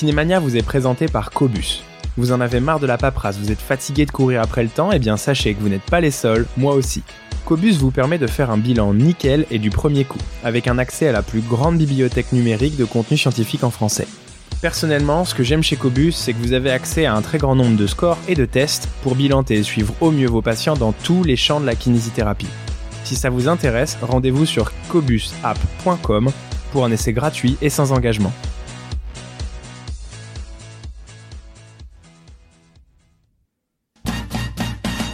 Kinemania vous est présenté par Cobus. Vous en avez marre de la paperasse, vous êtes fatigué de courir après le temps, et eh bien sachez que vous n'êtes pas les seuls, moi aussi. Cobus vous permet de faire un bilan nickel et du premier coup, avec un accès à la plus grande bibliothèque numérique de contenu scientifique en français. Personnellement, ce que j'aime chez Cobus, c'est que vous avez accès à un très grand nombre de scores et de tests pour bilanter et suivre au mieux vos patients dans tous les champs de la kinésithérapie. Si ça vous intéresse, rendez-vous sur cobusapp.com pour un essai gratuit et sans engagement.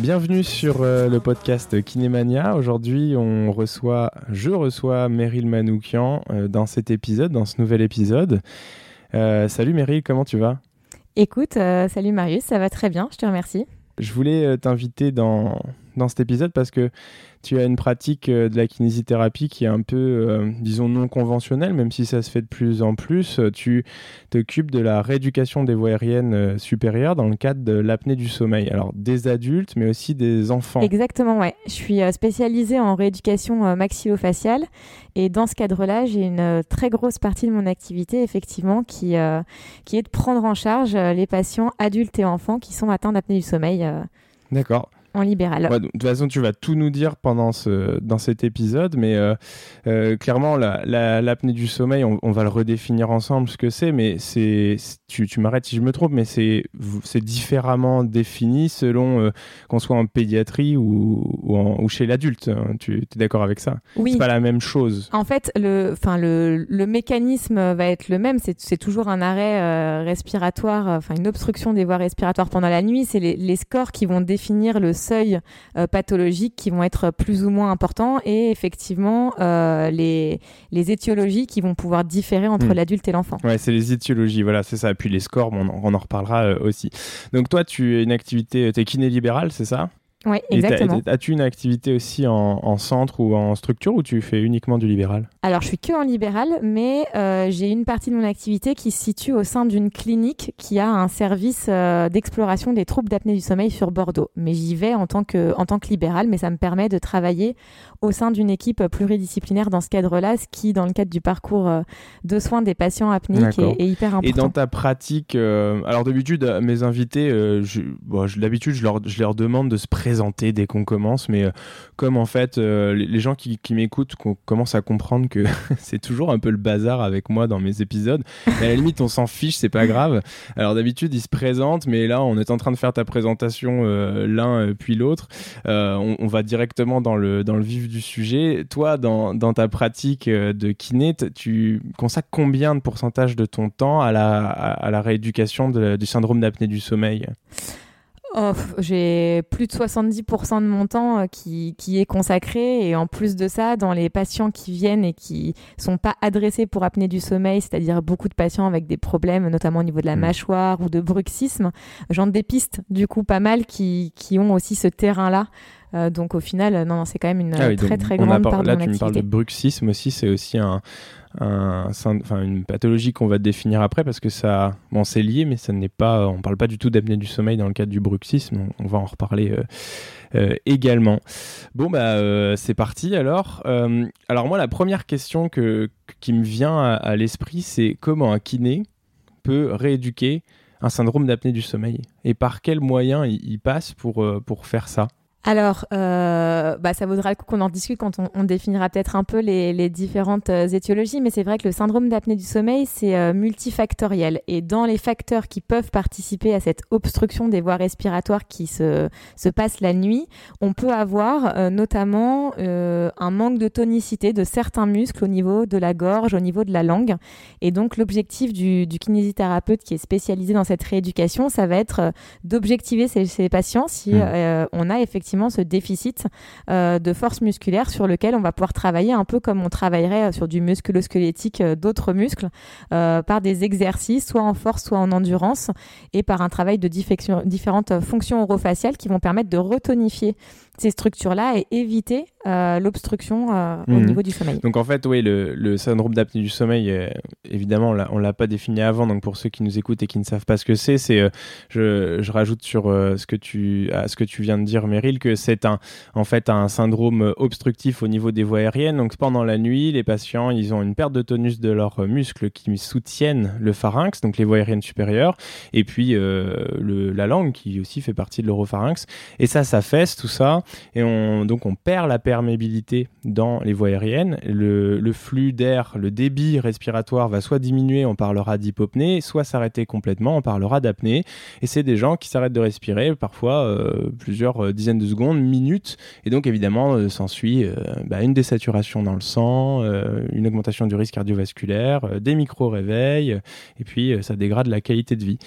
Bienvenue sur euh, le podcast Kinémania. Aujourd'hui, on reçoit, je reçois Meryl Manoukian euh, dans cet épisode, dans ce nouvel épisode. Euh, salut Meryl, comment tu vas? Écoute, salut Marius, ça va très bien, je te remercie. Je voulais t'inviter dans, dans cet épisode parce que tu as une pratique euh, de la kinésithérapie qui est un peu, euh, disons, non conventionnelle, même si ça se fait de plus en plus. Euh, tu t'occupes de la rééducation des voies aériennes supérieures dans le cadre de l'apnée du sommeil. Alors, des adultes, mais aussi des enfants. Exactement, ouais. Je suis spécialisée en rééducation maxillofaciale et dans ce cadre-là, j'ai une très grosse partie de mon activité, effectivement, qui, qui est de prendre en charge les patients adultes et enfants qui sont atteints d'apnée du sommeil. D'accord libéral. de toute façon, tu vas tout nous dire pendant ce, dans cet épisode, mais euh, euh, clairement, l'apnée du sommeil, on, va le redéfinir ensemble ce que c'est, mais c'est, tu, tu m'arrêtes si je me trompe, mais c'est, c'est différemment défini selon euh, qu'on soit en pédiatrie ou, ou, chez l'adulte. Hein. Tu es d'accord avec ça? Oui. C'est pas la même chose. En fait, le, le, le mécanisme va être le même. C'est, toujours un arrêt respiratoire, enfin une obstruction des voies respiratoires pendant la nuit. C'est les, les scores qui vont définir le seuils euh, pathologiques qui vont être plus ou moins importants et effectivement euh, les, les étiologies qui vont pouvoir différer entre hmm. l'adulte et l'enfant. Ouais, c'est les étiologies, voilà, c'est ça. Puis les scores, on, on en reparlera euh, aussi. Donc toi, tu es une activité, tu es kiné libéral, c'est ça? Oui, exactement. As-tu une activité aussi en, centre ou en structure ou tu fais uniquement du libéral? Alors, je suis que en libéral, mais euh, j'ai une partie de mon activité qui se situe au sein d'une clinique qui a un service euh, d'exploration des troubles d'apnée du sommeil sur Bordeaux. Mais j'y vais en tant, que, en tant que libéral, mais ça me permet de travailler au sein d'une équipe pluridisciplinaire dans ce cadre-là, ce qui, dans le cadre du parcours euh, de soins des patients apnéiques, est, hyper important. Et dans ta pratique, alors d'habitude, mes invités, d'habitude, je leur, je leur demande de se présenter présenter dès qu'on commence, mais euh, comme en fait euh, les gens qui, m'écoutent commencent à comprendre que c'est toujours un peu le bazar avec moi dans mes épisodes, à la limite on s'en fiche, c'est pas grave. Alors d'habitude ils se présentent, mais là on est en train de faire ta présentation euh, l'un puis l'autre, on, va directement dans le, dans le vif du sujet. Toi, dans, dans ta pratique de kiné, tu consacres combien de pourcentage de ton temps à la, à, la rééducation du syndrome d'apnée du sommeil? Oh, j'ai plus de 70% de mon temps euh, qui, qui, est consacré et en plus de ça, dans les patients qui viennent et qui sont pas adressés pour apnée du sommeil, c'est-à-dire beaucoup de patients avec des problèmes, notamment au niveau de la mm. mâchoire ou de bruxisme, j'en dépiste du coup pas mal qui, qui ont aussi ce terrain-là. Euh, donc au final, non, c'est quand même une ah très très grande part là, de mon tu me parles de bruxisme aussi, c'est aussi un, enfin une pathologie qu'on va définir après parce que ça, bon, c'est lié, mais ça n'est pas, on parle pas du tout d'apnée du sommeil dans le cadre du bruxisme. On, va en reparler euh, euh, également. Bon bah euh, c'est parti alors. alors moi la première question que, qui me vient à, l'esprit c'est comment un kiné peut rééduquer un syndrome d'apnée du sommeil et par quels moyens il passe pour, pour faire ça? Alors, euh, bah, ça vaudra le coup qu'on en discute quand on, définira peut-être un peu les, différentes euh, étiologies, mais c'est vrai que le syndrome d'apnée du sommeil, c'est euh, multifactoriel. Et dans les facteurs qui peuvent participer à cette obstruction des voies respiratoires qui se, se passe la nuit, on peut avoir notamment un manque de tonicité de certains muscles au niveau de la gorge, au niveau de la langue. Et donc, l'objectif du, kinésithérapeute qui est spécialisé dans cette rééducation, ça va être d'objectiver ces, patients si mmh. on a effectivement ce déficit de force musculaire sur lequel on va pouvoir travailler un peu comme on travaillerait sur du musculo-squelettique d'autres muscles par des exercices, soit en force, soit en endurance, et par un travail de différentes fonctions orofaciales qui vont permettre de retonifier ces structures-là et éviter euh, l'obstruction euh, au mhm. niveau du sommeil. Donc en fait, oui, le, syndrome d'apnée du sommeil, évidemment, là, on l'a pas défini avant. Donc pour ceux qui nous écoutent et qui ne savent pas ce que c'est, c'est euh, je, je, rajoute sur ce que tu à ce que tu viens de dire, Meryl, que c'est un en fait un syndrome obstructif au niveau des voies aériennes. Donc pendant la nuit, les patients, ils ont une perte de tonus de leurs muscles qui soutiennent le pharynx, donc les voies aériennes supérieures, et puis le, la langue qui aussi fait partie de l'oropharynx. Et ça, ça fesse tout ça, et on donc on perd la perméabilité dans les voies aériennes. Le, flux d'air, le débit respiratoire va soit diminuer, on parlera d'hypopnée, soit s'arrêter complètement, on parlera d'apnée. Et c'est des gens qui s'arrêtent de respirer parfois euh, plusieurs euh, dizaines de secondes, minutes. Et donc évidemment euh, s'ensuit bah, une désaturation dans le sang, une augmentation du risque cardiovasculaire, des micro-réveils, et puis ça dégrade la qualité de vie.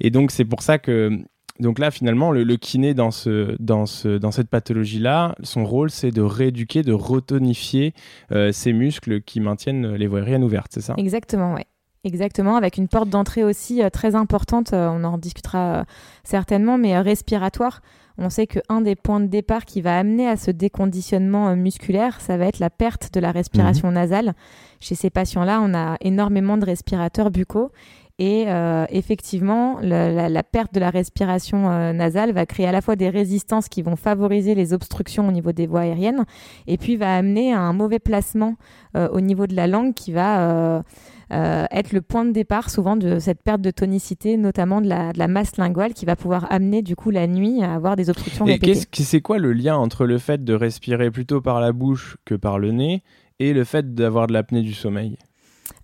Et donc c'est pour ça que donc là, finalement, le, kiné dans, ce, dans, ce, dans cette pathologie-là, son rôle, c'est de rééduquer, de retonifier euh, ces muscles qui maintiennent les voies aériennes ouvertes, c'est ça? Exactement, oui. Exactement, avec une porte d'entrée aussi euh, très importante, euh, on en discutera certainement, mais respiratoire. On sait qu'un des points de départ qui va amener à ce déconditionnement musculaire, ça va être la perte de la respiration mhm. nasale. Chez ces patients-là, on a énormément de respirateurs buccaux et euh, effectivement, la, perte de la respiration euh, nasale va créer à la fois des résistances qui vont favoriser les obstructions au niveau des voies aériennes, et puis va amener à un mauvais placement euh, au niveau de la langue qui va être le point de départ souvent de cette perte de tonicité, notamment de la, de la, masse linguale, qui va pouvoir amener du coup la nuit à avoir des obstructions et. C'est quoi le lien entre le fait de respirer plutôt par la bouche que par le nez et le fait d'avoir de l'apnée du sommeil?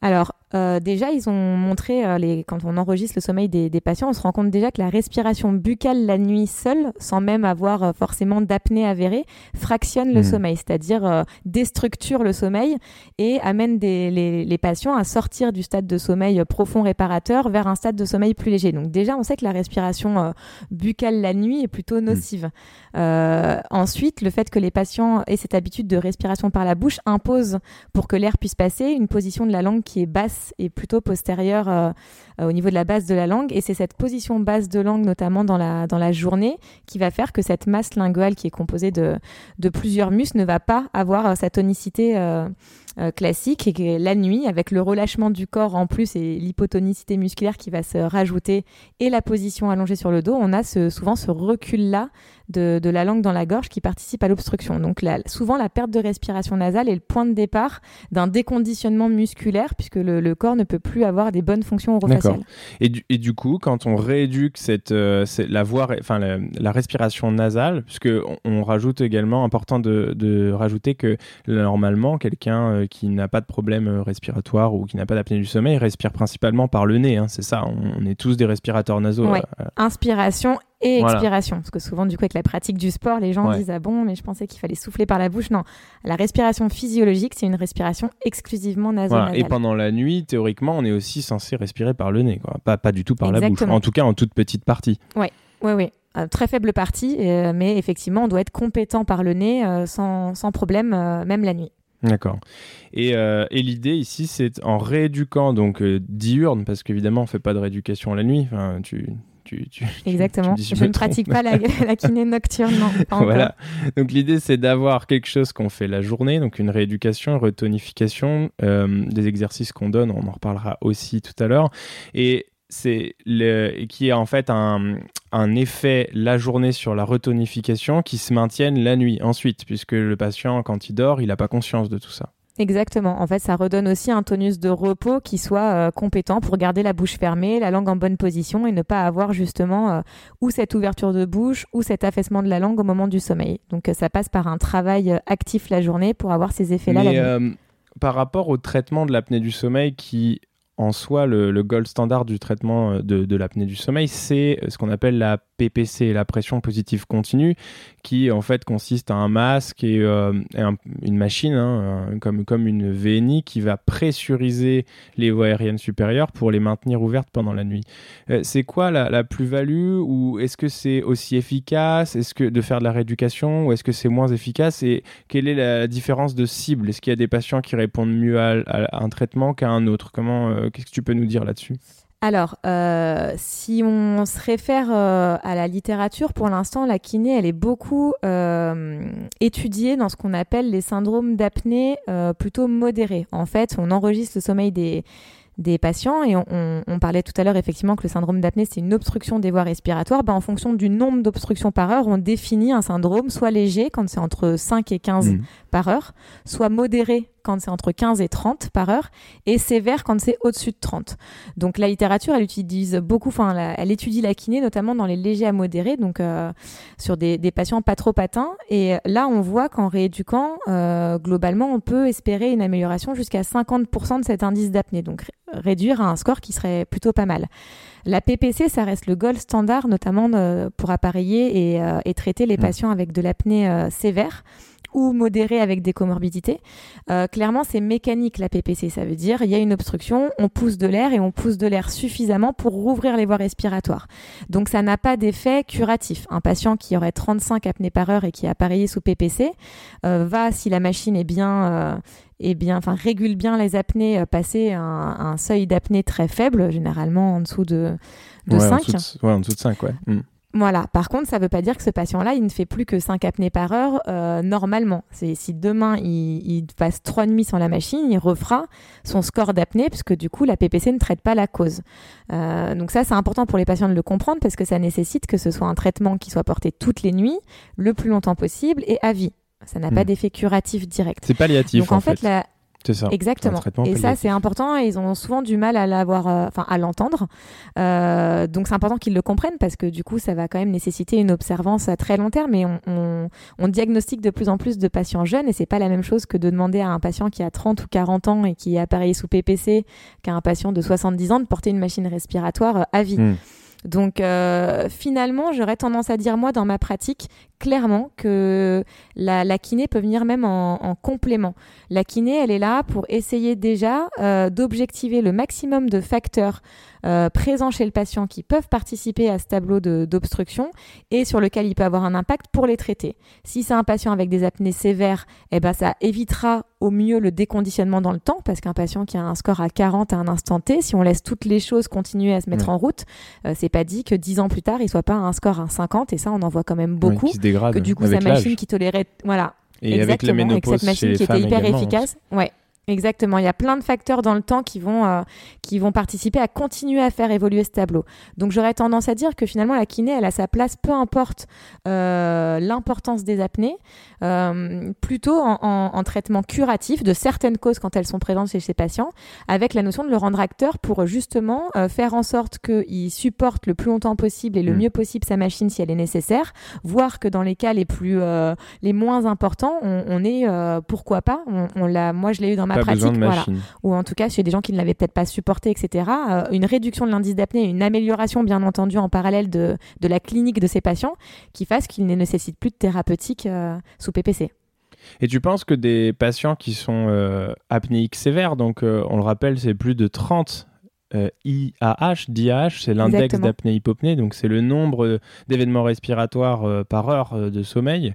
Alors, euh, déjà, ils ont montré, euh, les, quand on enregistre le sommeil des, patients, on se rend compte déjà que la respiration buccale la nuit seule, sans même avoir euh, forcément d'apnée avérée, fractionne le hmm. sommeil, c'est-à-dire déstructure le sommeil et amène les, patients à sortir du stade de sommeil profond réparateur vers un stade de sommeil plus léger. Donc déjà, on sait que la respiration buccale la nuit est plutôt hmm. nocive. ensuite, le fait que les patients aient cette habitude de respiration par la bouche impose, pour que l'air puisse passer, une position de la langue qui est basse et plutôt postérieure euh, euh, au niveau de la base de la langue. Et c'est cette position basse de langue, notamment dans la, dans la journée, qui va faire que cette masse linguale qui est composée de, de plusieurs muscles ne va pas avoir euh, sa tonicité classique et que la nuit, avec le relâchement du corps en plus et l'hypotonicité musculaire qui va se rajouter et la position allongée sur le dos, on a ce, souvent ce recul-là de, la langue dans la gorge qui participe à l'obstruction. Donc souvent la perte de respiration nasale est le point de départ d'un déconditionnement musculaire puisque le, corps ne peut plus avoir des bonnes fonctions orofaciales. Et du, et du coup, quand on rééduque cette, euh, la la, respiration nasale, puisque on, rajoute également important de, rajouter que normalement quelqu'un euh, qui n'a pas de problème respiratoire ou qui n'a pas d'apnée du sommeil respire principalement par le nez. Hein, c'est ça. On, est tous des respirateurs nasaux. Euh, Inspiration et expiration. Parce que souvent, du coup, avec la pratique du sport, les gens disent Ah bon, mais je pensais qu'il fallait souffler par la bouche. Non, la respiration physiologique, c'est une respiration exclusivement nasale. Et pendant la nuit, théoriquement, on est aussi censé respirer par le nez, quoi. Pas, pas du tout par la bouche. En tout cas, en toute petite partie. Oui, oui, oui. très faible partie, euh, mais effectivement, on doit être compétent par le nez euh, sans, sans, problème, euh, même la nuit. D'accord. Et, et l'idée ici, c'est en rééduquant donc diurne, parce qu'évidemment, on fait pas de rééducation la nuit. Enfin, tu, Exactement. je ne pratique pas la, kiné nocturne, non. voilà. Donc l'idée, c'est d'avoir quelque chose qu'on fait la journée, donc une rééducation, une retonification, euh, des exercices qu'on donne, on en reparlera aussi tout à l'heure. Et c'est le, qui a en fait un, un, effet la journée sur la retonification qui se maintienne la nuit ensuite, puisque le patient, quand il dort, il n'a pas conscience de tout ça. Exactement. En fait, ça redonne aussi un tonus de repos qui soit euh, compétent pour garder la bouche fermée, la langue en bonne position et ne pas avoir justement euh, ou cette ouverture de bouche ou cet affaissement de la langue au moment du sommeil. Donc, euh, ça passe par un travail actif la journée pour avoir ces effets-là. par rapport au traitement de l'apnée du sommeil qui en soi, le, gold standard du traitement euh, de, l'apnée du sommeil, c'est ce qu'on appelle la PPC, la pression positive continue, qui en fait consiste à un masque et, euh, une machine, hein, comme, une VNI, qui va pressuriser les voies aériennes supérieures pour les maintenir ouvertes pendant la nuit. Euh, c'est quoi la, plus-value ou est-ce que c'est aussi efficace? Est-ce que de faire de la rééducation ou est-ce que c'est moins efficace? Et quelle est la différence de cible? Est-ce qu'il y a des patients qui répondent mieux à, un traitement qu'à un autre? Comment euh, Qu'est-ce que tu peux nous dire là-dessus alors, euh, si on se réfère euh, à la littérature, pour l'instant, la kiné, elle est beaucoup étudiée dans ce qu'on appelle les syndromes d'apnée plutôt modérés. En fait, on enregistre le sommeil des, des patients et on, parlait tout à l'heure effectivement que le syndrome d'apnée c'est une obstruction des voies respiratoires. Ben, en fonction du nombre d'obstructions par heure, on définit un syndrome soit léger quand c'est entre 5 et 15 mmh. par heure, soit modéré quand c'est entre 15 et 30 par heure, et sévère quand c'est au-dessus de 30. Donc la littérature, elle utilise beaucoup, enfin, elle étudie la kiné notamment dans les légers à modérés, donc euh, sur des, patients pas trop patins. Et là, on voit qu'en rééduquant, euh, globalement, on peut espérer une amélioration jusqu'à 50% de cet indice d'apnée, donc réduire à un score qui serait plutôt pas mal. La PPC, ça reste le gold standard, notamment euh, pour appareiller et, et traiter les mmh. patients avec de l'apnée sévère ou modéré avec des comorbidités. Euh, clairement, c'est mécanique la PPC. Ça veut dire il y a une obstruction, on pousse de l'air et on pousse de l'air suffisamment pour rouvrir les voies respiratoires. Donc ça n'a pas d'effet curatif. Un patient qui aurait 35 apnées par heure et qui a appareillé sous PPC euh, va, si la machine est bien euh, bien, enfin régule bien les apnées, passer un, un seuil d'apnée très faible, généralement en dessous de, de 5. En dessous de, ouais, en dessous de 5, ouais. Hmm. Voilà. Par contre, ça ne veut pas dire que ce patient-là, il ne fait plus que 5 apnées par heure euh, normalement. C'est si demain il, passe 3 nuits sans la machine, il refera son score d'apnée puisque du coup la PPC ne traite pas la cause. Euh, donc ça, c'est important pour les patients de le comprendre parce que ça nécessite que ce soit un traitement qui soit porté toutes les nuits, le plus longtemps possible et à vie. Ça n'a pas hmm. d'effet curatif direct. C'est palliatif. Donc en, fait, fait la, ça. Exactement. Et ça, c'est important et ils ont souvent du mal à l'avoir, euh, enfin, à l'entendre. Euh, donc, c'est important qu'ils le comprennent parce que du coup, ça va quand même nécessiter une observance à très long terme. Et on, on, diagnostique de plus en plus de patients jeunes et c'est pas la même chose que de demander à un patient qui a 30 ou 40 ans et qui est appareillé sous PPC qu'à un patient de 70 ans de porter une machine respiratoire euh, à vie. Hmm. Donc finalement, j'aurais tendance à dire moi dans ma pratique clairement que la, kiné peut venir même en, complément. La kiné, elle est là pour essayer déjà euh, d'objectiver le maximum de facteurs euh, présents chez le patient qui peuvent participer à ce tableau d'obstruction et sur lequel il peut avoir un impact pour les traiter. Si c'est un patient avec des apnées sévères, eh ben ça évitera au mieux le déconditionnement dans le temps parce qu'un patient qui a un score à 40 à un instant T, si on laisse toutes les choses continuer à se mettre en route, euh, c'est pas dit que 10 ans plus tard, il soit pas à un score à 50 et ça on en voit quand même beaucoup que du coup sa machine qui tolérait voilà. Et avec la ménopause avec cette machine qui était hyper efficace. Ouais Exactement, il y a plein de facteurs dans le temps qui vont, euh, qui vont participer à continuer à faire évoluer ce tableau. Donc j'aurais tendance à dire que finalement la kiné, elle a sa place, peu importe euh, l'importance des apnées, euh, plutôt en, en, traitement curatif de certaines causes quand elles sont présentes chez ces patients, avec la notion de le rendre acteur pour justement faire en sorte qu'il supporte le plus longtemps possible et le mm. mieux possible sa machine si elle est nécessaire, voire que dans les cas les plus, les moins importants, on, on est, pourquoi pas, on, on l'a, moi je l'ai eu dans ma pratique, voilà. ou en tout cas chez des gens qui ne l'avaient peut-être pas supporté, etc. Euh, une réduction de l'indice d'apnée, une amélioration bien entendu en parallèle de, de la clinique de ces patients qui fasse qu'ils ne nécessitent plus de thérapeutique euh, sous PPC. Et tu penses que des patients qui sont euh, apnéiques sévères, donc on le rappelle, c'est plus de 30 euh, IAH, DIH, c'est l'index d'apnée-hypopnée, donc c'est le nombre d'événements respiratoires euh, par heure euh, de sommeil.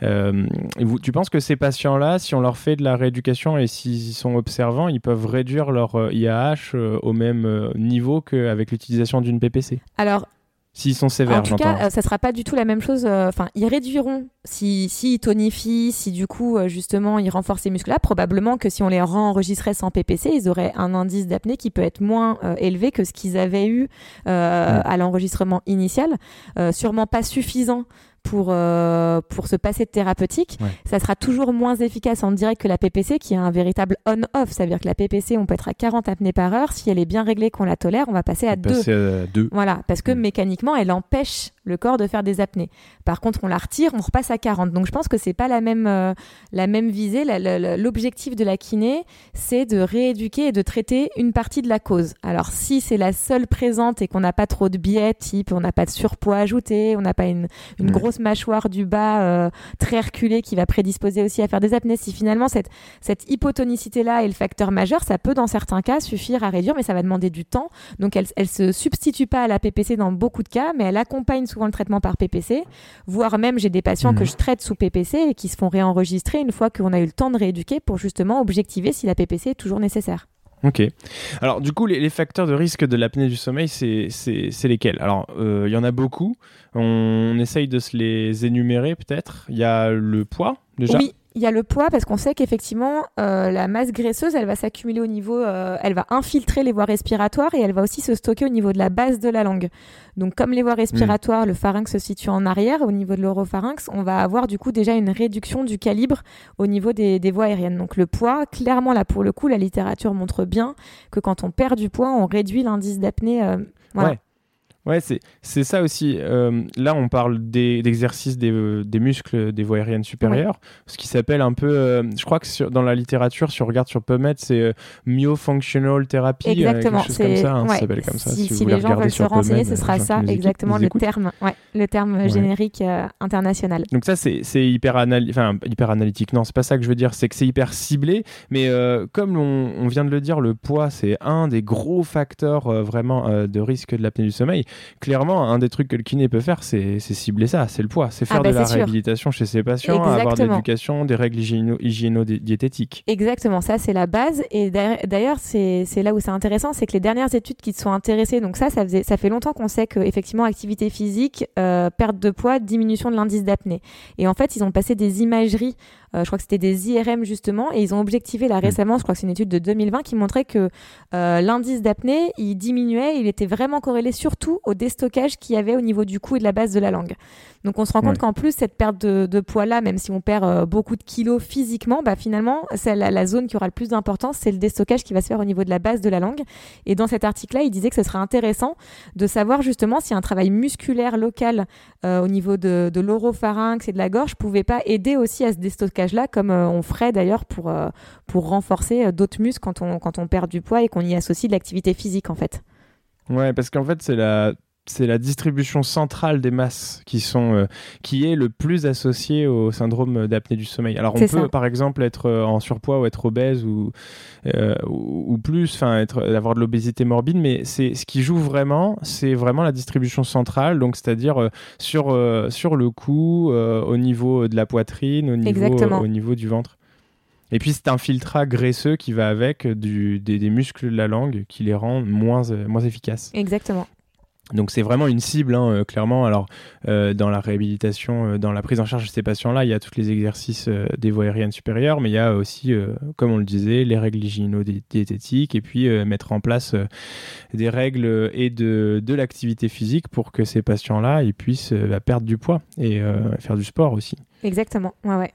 tu penses que ces patients-là, si on leur fait de la rééducation et s'ils sont observants, ils peuvent réduire leur IAH au même niveau qu'avec l'utilisation d'une PPC Alors, S'ils sont sévères, En tout cas, ça sera pas du tout la même chose. Enfin, ils réduiront si, si ils tonifient, si du coup, justement, ils renforcent les muscles-là. Probablement que si on les enregistrait sans PPC, ils auraient un indice d'apnée qui peut être moins élevé que ce qu'ils avaient eu à l'enregistrement initial. sûrement pas suffisant pour, euh, pour se passer de thérapeutique, ça sera toujours moins efficace en direct que la PPC qui est un véritable on-off. Ça veut dire que la PPC, on peut être à 40 apnées par heure. Si elle est bien réglée, qu'on la tolère, on va passer à 2. Passer à 2. Voilà, parce que mm. mécaniquement, elle empêche le corps de faire des apnées. Par contre, on la retire, on repasse à 40. Donc je pense que c'est pas la même, euh, la même visée. L'objectif de la kiné, c'est de rééduquer et de traiter une partie de la cause. Alors si c'est la seule présente et qu'on n'a pas trop de biais, type on n'a pas de surpoids ajouté, on n'a pas une, une grosse mâchoire du bas euh, très reculée qui va prédisposer aussi à faire des apnées, si finalement cette, cette hypotonicité-là est le facteur majeur, ça peut dans certains cas suffire à réduire, mais ça va demander du temps. Donc elle, elle se substitue pas à la PPC dans beaucoup de cas, mais elle accompagne souvent le traitement par PPC, voire même j'ai des patients que mhm. je traite sous PPC et qui se font réenregistrer une fois qu'on a eu le temps de rééduquer pour justement objectiver si la PPC est toujours nécessaire. Ok. Alors du coup, les, facteurs de risque de l'apnée du sommeil, c'est lesquels? Alors, euh, il y en a beaucoup. On, essaye de se les énumérer peut-être. Il y a le poids déjà. Oui, il y a le poids parce qu'on sait qu'effectivement euh, la masse graisseuse elle va s'accumuler au niveau, euh, elle va infiltrer les voies respiratoires et elle va aussi se stocker au niveau de la base de la langue. Donc comme les voies respiratoires, le pharynx se situe en arrière au niveau de l'oropharynx, on va avoir du coup déjà une réduction du calibre au niveau des, voies aériennes. Donc le poids, clairement là pour le coup, la littérature montre bien que quand on perd du poids, on réduit l'indice d'apnée. Euh, voilà. C'est ça aussi. Euh, là, on parle d'exercices des, euh, des, muscles des voies aériennes supérieures, ce qui s'appelle un peu, euh, je crois que sur, dans la littérature, si on regarde sur PubMed, c'est myofunctional therapy, exactement, quelque chose comme ça, hein, ça s'appelle comme ça. Si, si, les gens veulent se renseigner, ce sera ça, exactement le terme, ouais, le terme générique international. Donc ça, c'est hyper, enfin, hyper analytique. Non, c'est pas ça que je veux dire, c'est que c'est hyper ciblé, mais comme on, on, vient de le dire, le poids, c'est un des gros facteurs vraiment de risque de l'apnée du sommeil clairement, un des trucs que le kiné peut faire, c'est cibler ça, c'est le poids, c'est faire ah, de bah, la réhabilitation chez ses patients, avoir de l'éducation, des règles hygiéno-diététiques. Exactement, ça c'est la base. Et d'ailleurs, c'est là où c'est intéressant, c'est que les dernières études qui sont intéressées, donc ça, ça, faisait, ça fait longtemps qu'on sait qu'effectivement, activité physique, euh, perte de poids, diminution de l'indice d'apnée. Et en fait, ils ont passé des imageries euh, je crois que c'était des IRM justement, et ils ont objectivé là mm. récemment, je crois que c'est une étude de 2020 qui montrait que euh, l'indice d'apnée, il diminuait, il était vraiment corrélé surtout au déstockage qu'il y avait au niveau du cou et de la base de la langue. Donc on se rend compte qu'en plus, cette perte de, poids-là, même si on perd euh, beaucoup de kilos physiquement, bah, finalement, c'est la, zone qui aura le plus d'importance, c'est le déstockage qui va se faire au niveau de la base de la langue. Et dans cet article-là, il disait que ce serait intéressant de savoir justement si un travail musculaire local au niveau de, de l'oropharynx et de la gorge pouvait pas aider aussi à ce déstockage là comme euh, on ferait d'ailleurs pour, euh, pour renforcer euh, d'autres muscles quand on, quand on perd du poids et qu'on y associe de l'activité physique en fait. Ouais, parce qu'en fait, c'est la c'est la distribution centrale des masses qui sont qui est le plus associé au syndrome d'apnée du sommeil. Alors on peut par exemple être en surpoids ou être obèse ou ou, plus, enfin être avoir de l'obésité morbide, mais c'est ce qui joue vraiment, c'est vraiment la distribution centrale, donc c'est-à-dire sur sur le cou, au niveau de la poitrine, au niveau au niveau du ventre. Et puis c'est un filtrat graisseux qui va avec du, des, des, muscles de la langue qui les rend moins, moins efficaces. Exactement. Donc c'est vraiment une cible, hein, euh, clairement. Alors euh, dans la réhabilitation, euh, dans la prise en charge de ces patients-là, il y a tous les exercices des voies aériennes supérieures, mais il y a aussi, comme on le disait, les règles hygiéno-diététiques et puis mettre en place des règles et de, de l'activité physique pour que ces patients-là ils puissent bah, perdre du poids et faire du sport aussi. Exactement, ouais, ouais.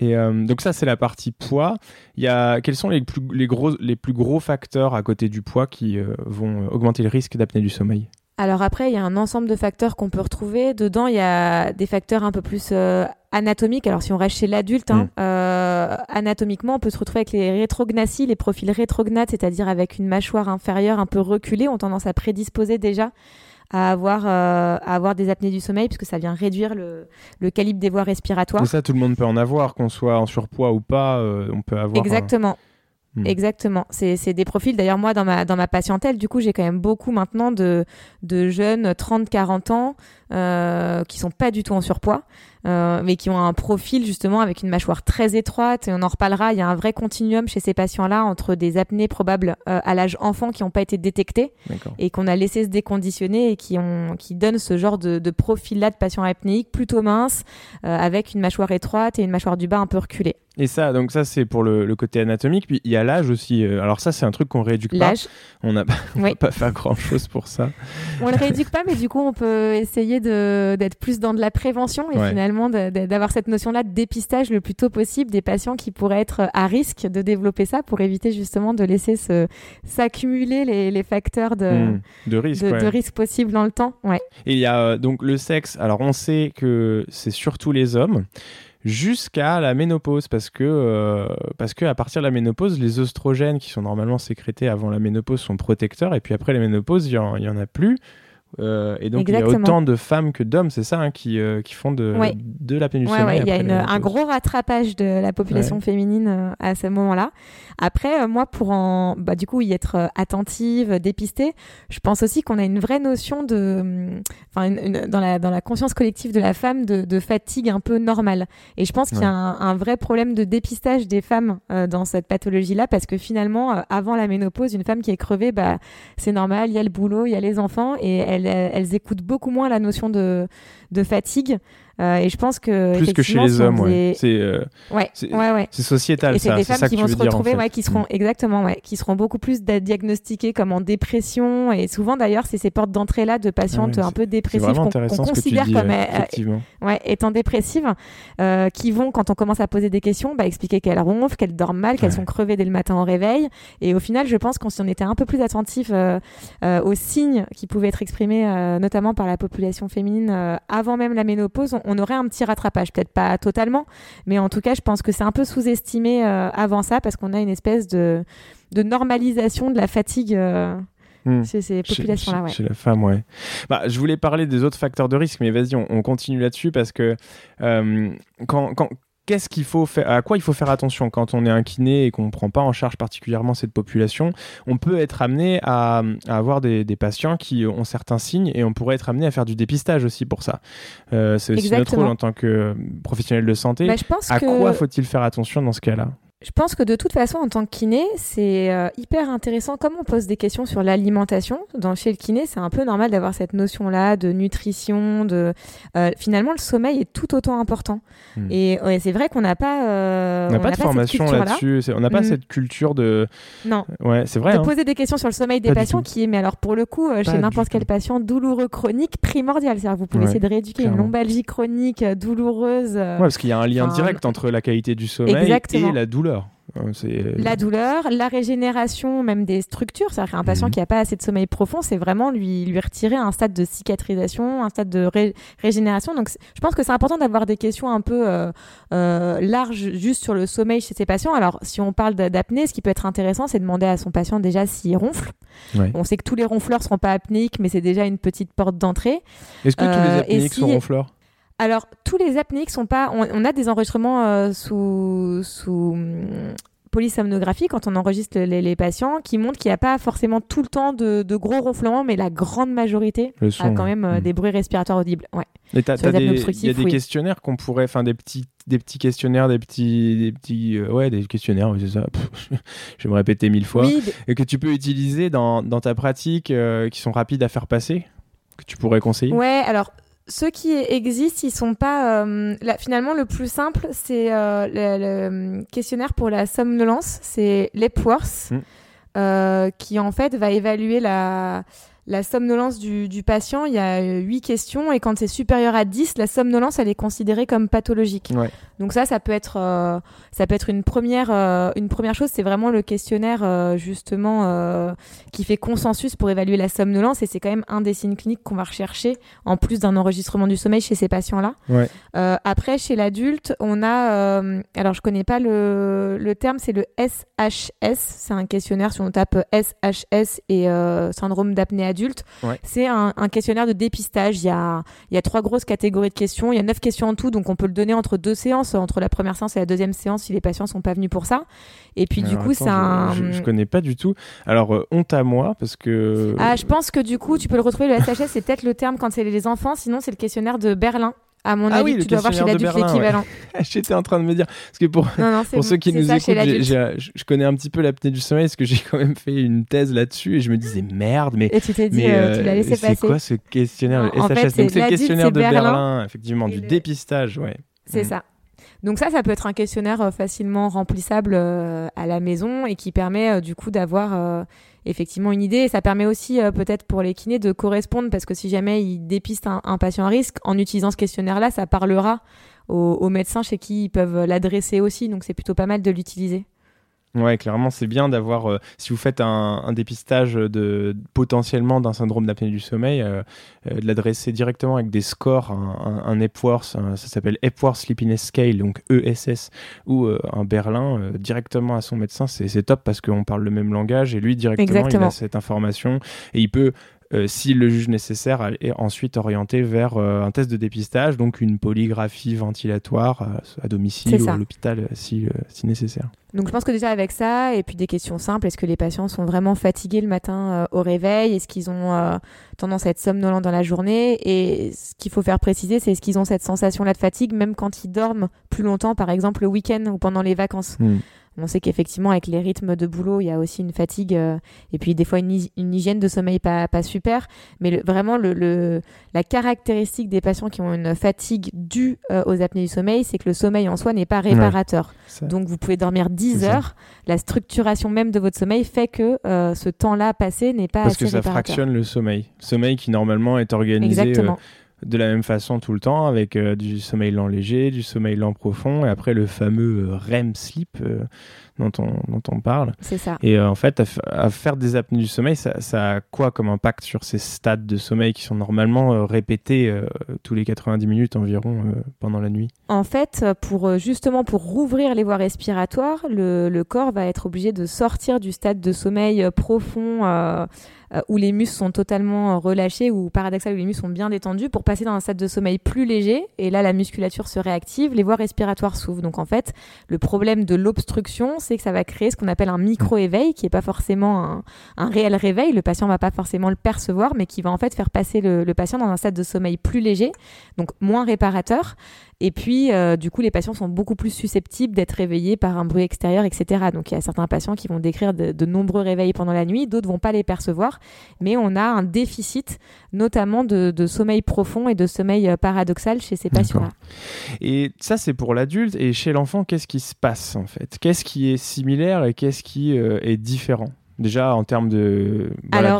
Et donc ça, c'est la partie poids. Il y a, quels sont les plus, les, gros, les plus gros facteurs à côté du poids qui vont augmenter le risque d'apnée du sommeil? Alors après, il y a un ensemble de facteurs qu'on peut retrouver. Dedans, il y a des facteurs un peu plus euh, anatomiques. Alors si on reste chez l'adulte, hein, mm. euh, anatomiquement, on peut se retrouver avec les rétrognathies, les profils rétrognates, c'est-à-dire avec une mâchoire inférieure un peu reculée, ont tendance à prédisposer déjà à avoir, euh, à avoir des apnées du sommeil, puisque ça vient réduire le, le calibre des voies respiratoires. Et ça, tout le monde peut en avoir, qu'on soit en surpoids ou pas, on peut avoir. Exactement. Hmm. Exactement. C'est des profils. D'ailleurs, moi, dans ma, dans ma patientèle, du coup, j'ai quand même beaucoup maintenant de, de jeunes 30-40 ans euh, qui sont pas du tout en surpoids, euh, mais qui ont un profil justement avec une mâchoire très étroite. Et on en reparlera. Il y a un vrai continuum chez ces patients-là entre des apnées probables euh, à l'âge enfant qui n'ont pas été détectées et qu'on a laissé se déconditionner et qui, ont, qui donnent ce genre de, de profil-là de patients apnéiques plutôt minces, euh, avec une mâchoire étroite et une mâchoire du bas un peu reculée. Et ça, donc ça c'est pour le, côté anatomique. Puis il y a l'âge aussi. Euh, alors ça c'est un truc qu'on rééduque pas. On n'a pas, pas faire grand chose pour ça. On le rééduque pas, mais du coup on peut essayer d'être plus dans de la prévention et finalement d'avoir cette notion-là de dépistage le plus tôt possible des patients qui pourraient être à risque de développer ça pour éviter justement de laisser s'accumuler les, les, facteurs de, hmm. de risque, de, risque possible dans le temps. Ouais. Et il y a euh, donc le sexe. Alors on sait que c'est surtout les hommes jusqu'à la ménopause parce que euh, parce que à partir de la ménopause les oestrogènes qui sont normalement sécrétés avant la ménopause sont protecteurs et puis après la ménopause il y, en a plus euh, et donc il y a autant de femmes que d'hommes, c'est ça, hein, qui, euh, qui font de, de la péninsule. il y a un gros rattrapage de la population féminine euh, à ce moment-là. Après, moi, pour en, bah, du coup, y être attentive, dépistée, je pense aussi qu'on a une vraie notion de, enfin, dans, la, dans la conscience collective de la femme, de, de fatigue un peu normale. Et je pense qu'il y a un, un, vrai problème de dépistage des femmes dans cette pathologie-là, parce que finalement, avant la ménopause, une femme qui est crevée, bah, c'est normal, il y a le boulot, il y a les enfants, et elle elles, écoutent beaucoup moins la notion de, fatigue. Euh, et je pense que plus que chez les hommes, ouais. C'est euh, ouais, ouais, c'est sociétal. Et c'est des femmes qui vont se retrouver, ouais, qui seront mm. exactement, ouais, qui seront beaucoup plus diagnostiquées comme en dépression. Et souvent d'ailleurs, c'est ces portes d'entrée là de patientes un peu dépressives qu'on considère comme euh, ouais, étant dépressives, qui vont quand on commence à poser des questions, bah, expliquer qu'elles ronflent, qu'elles dorment mal, qu'elles sont crevées dès le matin au réveil. Et au final, je pense qu'on si on était un peu plus attentif aux signes qui pouvaient être exprimés, notamment par la population féminine avant même la ménopause, on aurait un petit rattrapage. Peut-être pas totalement, mais en tout cas, je pense que c'est un peu sous-estimé euh, avant ça parce qu'on a une espèce de, de normalisation de la fatigue. Euh, hmm. Chez ces populations-là, chez, la femme, ouais. Bah, je voulais parler des autres facteurs de risque, mais vas-y, on, continue là-dessus parce que euh, quand, quand, qu'est-ce qu'il faut faire, à quoi il faut faire attention quand on est un kiné et qu'on ne prend pas en charge particulièrement cette population? On peut être amené à, avoir des, patients qui ont certains signes et on pourrait être amené à faire du dépistage aussi pour ça. Euh, c'est aussi notre rôle en tant que professionnel de santé. Bah, à quoi faut-il faire attention dans ce cas-là? Je pense que de toute façon, en tant que kiné, c'est euh, hyper intéressant. Comme on pose des questions sur l'alimentation, dans chez le kiné, c'est un peu normal d'avoir cette notion-là de nutrition. De euh, finalement, le sommeil est tout autant important. Hmm. Et c'est vrai qu'on n'a pas, euh, on n'a pas de formation là-dessus. on n'a pas cette culture de. Non. Ouais, c'est vrai. De hein. poser des questions sur le sommeil des patients, qui est, mais alors pour le coup, chez n'importe quel patient douloureux chronique, primordial. C'est-à-dire, vous pouvez essayer de rééduquer une lombalgie chronique douloureuse. Ouais, parce qu'il y a un lien direct entre la qualité du sommeil et la douleur. Euh, la douleur, la régénération même des structures. C'est-à-dire qu'un patient mhm. qui n'a pas assez de sommeil profond, c'est vraiment lui, lui retirer un stade de cicatrisation, un stade de régénération. Donc je pense que c'est important d'avoir des questions un peu euh, euh, larges juste sur le sommeil chez ces patients. Alors si on parle d'apnée, ce qui peut être intéressant, c'est de demander à son patient déjà s'il ronfle. On sait que tous les ronfleurs ne seront pas apnéiques, mais c'est déjà une petite porte d'entrée. Est-ce que tous les apnéiques sont ronfleurs? Alors, tous les apnéiques sont pas. On, a des enregistrements euh, sous, sous hum, polysomnographie quand on enregistre les, patients qui montrent qu'il n'y a pas forcément tout le temps de, gros ronflements, mais la grande majorité a quand même euh, des bruits respiratoires audibles. Ouais. Il y a des questionnaires qu'on pourrait, enfin des petits, des petits questionnaires, des petits, des petits, euh, ouais, des questionnaires, c'est ça. je vais me répéter mille fois, et que tu peux utiliser dans, dans ta pratique, qui sont rapides à faire passer, que tu pourrais conseiller? Ouais, alors ceux qui existent, ils sont pas. Euh, finalement, le plus simple, c'est euh, le, questionnaire pour la somnolence. C'est l'Epworth, mm. euh, qui en fait va évaluer la, la somnolence du, du, patient, il y a 8 questions et quand c'est supérieur à 10, la somnolence, elle est considérée comme pathologique. Donc ça, ça peut être, euh, ça peut être une, première, euh, une première chose. C'est vraiment le questionnaire, euh, justement, qui fait consensus pour évaluer la somnolence et c'est quand même un des signes cliniques qu'on va rechercher en plus d'un enregistrement du sommeil chez ces patients-là. après, chez l'adulte, on a, alors je connais pas le, le terme, c'est le SHS. C'est un questionnaire, si on tape SHS et syndrome d'apnée adulte. C'est un, questionnaire de dépistage. Il y, a, il y a trois grosses catégories de questions. Il y a neuf questions en tout, donc on peut le donner entre deux séances, entre la première séance et la deuxième séance si les patients sont pas venus pour ça. Et puis du coup, ça. Je, je, connais pas du tout. Alors euh, honte à moi parce que. Ah, je pense que du coup, tu peux le retrouver. Le SHS, c'est peut-être le terme quand c'est les enfants. Sinon, c'est le questionnaire de Berlin. À mon ah avis, tu dois voir chez l'adulte l'équivalent. J'étais en train de me dire, parce que pour, pour ceux qui nous écoutent, je connais un petit peu l'apnée du sommeil, parce que j'ai quand même fait une thèse là-dessus, et je me disais merde, mais, et tu t'es dit, euh, tu l'as laissé passer. C'est quoi ce questionnaire SHS Donc c'est le questionnaire de Berlin, effectivement, du dépistage, ouais. C'est mm. ça. Donc ça, ça peut être un questionnaire facilement remplissable à la maison et qui permet du coup d'avoir effectivement une idée. Et ça permet aussi peut-être pour les kinés de correspondre parce que si jamais ils dépistent un, patient à risque, en utilisant ce questionnaire-là, ça parlera aux médecins chez qui ils peuvent l'adresser aussi. Donc c'est plutôt pas mal de l'utiliser. Ouais, clairement, c'est bien d'avoir, euh, si vous faites un, dépistage de potentiellement d'un syndrome d'apnée du sommeil, euh, euh, de l'adresser directement avec des scores, un, un, Epworth, ça s'appelle Epworth Sleepiness Scale, donc ESS, ou un Berlin, directement à son médecin, c'est top parce qu'on parle le même langage et lui directement il a cette information et il peut euh, s'il le juge nécessaire, et ensuite orienter vers euh, un test de dépistage, donc une polygraphie ventilatoire euh, à domicile ou à l'hôpital si, si nécessaire. Donc je pense que déjà avec ça, et puis des questions simples, est-ce que les patients sont vraiment fatigués le matin au réveil? Est-ce qu'ils ont tendance à être somnolents dans la journée? Et ce qu'il faut faire préciser, c'est est-ce qu'ils ont cette sensation-là de fatigue même quand ils dorment plus longtemps, par exemple le week-end ou pendant les vacances? Hmm. On sait qu'effectivement, avec les rythmes de boulot, il y a aussi une fatigue euh, et puis des fois une, hygiène de sommeil pas, pas super. Mais vraiment, le, la caractéristique des patients qui ont une fatigue due euh, aux apnées du sommeil, c'est que le sommeil en soi n'est pas réparateur. Donc, vous pouvez dormir 10 heures. La structuration même de votre sommeil fait que euh, ce temps-là passé n'est pas Parce que ça fractionne le sommeil. Sommeil qui normalement est organisé. De la même façon tout le temps, avec euh, du sommeil lent léger, du sommeil lent profond, et après le fameux euh, REM sleep euh, dont, on, dont on parle. C'est ça. Et en fait, à, faire des apnées du sommeil, ça, ça, a quoi comme impact sur ces stades de sommeil qui sont normalement répétés tous les 90 minutes environ pendant la nuit? En fait, pour justement pour rouvrir les voies respiratoires, le, le corps va être obligé de sortir du stade de sommeil profond euh, où les muscles sont totalement relâchés ou paradoxal où les muscles sont bien détendus pour passer dans un stade de sommeil plus léger et là la musculature se réactive, les voies respiratoires s'ouvrent. Donc en fait, le problème de l'obstruction, c'est que ça va créer ce qu'on appelle un micro-éveil qui n'est pas forcément un, réel réveil, le patient va pas forcément le percevoir mais qui va en fait faire passer le patient dans un stade de sommeil plus léger, donc moins réparateur et puis, euh, du coup, les patients sont beaucoup plus susceptibles d'être réveillés par un bruit extérieur, etc. Donc, il y a certains patients qui vont décrire de, nombreux réveils pendant la nuit, d'autres vont pas les percevoir, mais on a un déficit, notamment de, sommeil profond et de sommeil euh, paradoxal chez ces patients-là. Et ça, c'est pour l'adulte. Et chez l'enfant, qu'est-ce qui se passe en fait? Qu'est-ce qui est similaire et qu'est-ce qui euh, est différent? Déjà, en termes de,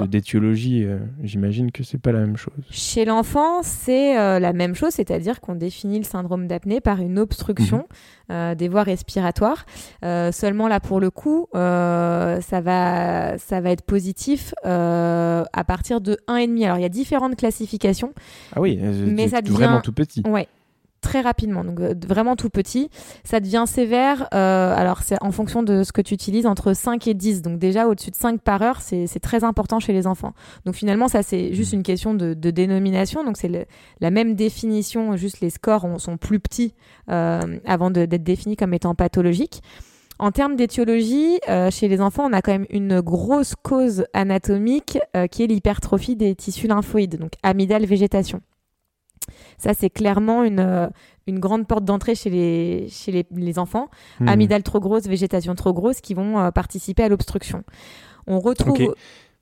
d'étiologie, euh, j'imagine que c'est pas la même chose. Chez l'enfant, c'est euh, la même chose, c'est-à-dire qu'on définit le syndrome d'apnée par une obstruction mhm. euh, des voies respiratoires. seulement là, pour le coup, ça va, ça va être positif à partir de 1,5. Alors, il y a différentes classifications. Ah oui, mais ça devient vraiment tout petit. Ouais, très rapidement, donc euh, vraiment tout petit. Ça devient sévère, euh, alors c'est en fonction de ce que tu utilises, entre 5 et 10. Donc déjà au-dessus de 5 par heure, c'est très important chez les enfants. Donc finalement, ça c'est juste une question de, dénomination. Donc c'est la même définition, juste les scores sont plus petits euh, avant d'être définis comme étant pathologiques. En termes d'étiologie, chez les enfants, on a quand même une grosse cause anatomique qui est l'hypertrophie des tissus lymphoïdes, donc amygdale végétation. Ça, c'est clairement une, euh, une grande porte d'entrée chez les, chez les, enfants. Mmh. Amygdale trop grosse, végétation trop grosse, qui vont euh, participer à l'obstruction. On retrouve.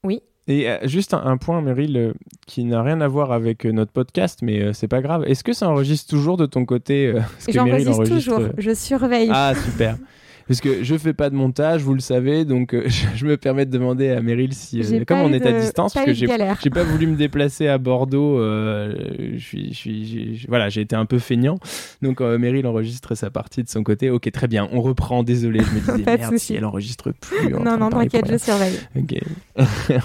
Oui. Et euh, juste un, point, Meryl, qui n'a rien à voir avec notre podcast, mais c'est pas grave. Est-ce que ça enregistre toujours de ton côté J'enregistre toujours, je surveille. Ah, super. parce que je fais pas de montage, vous le savez, donc euh, je, me permets de demander à Meryl si, euh, comme on est à distance, parce que j'ai pas voulu me déplacer à Bordeaux, euh, je suis, je suis voilà, j'ai été un peu feignant, donc Meryl enregistre sa partie de son côté. Ok, très bien, on reprend. Désolé, je me disais merde si elle enregistre plus. non, non, t'inquiète, je surveille. Ok,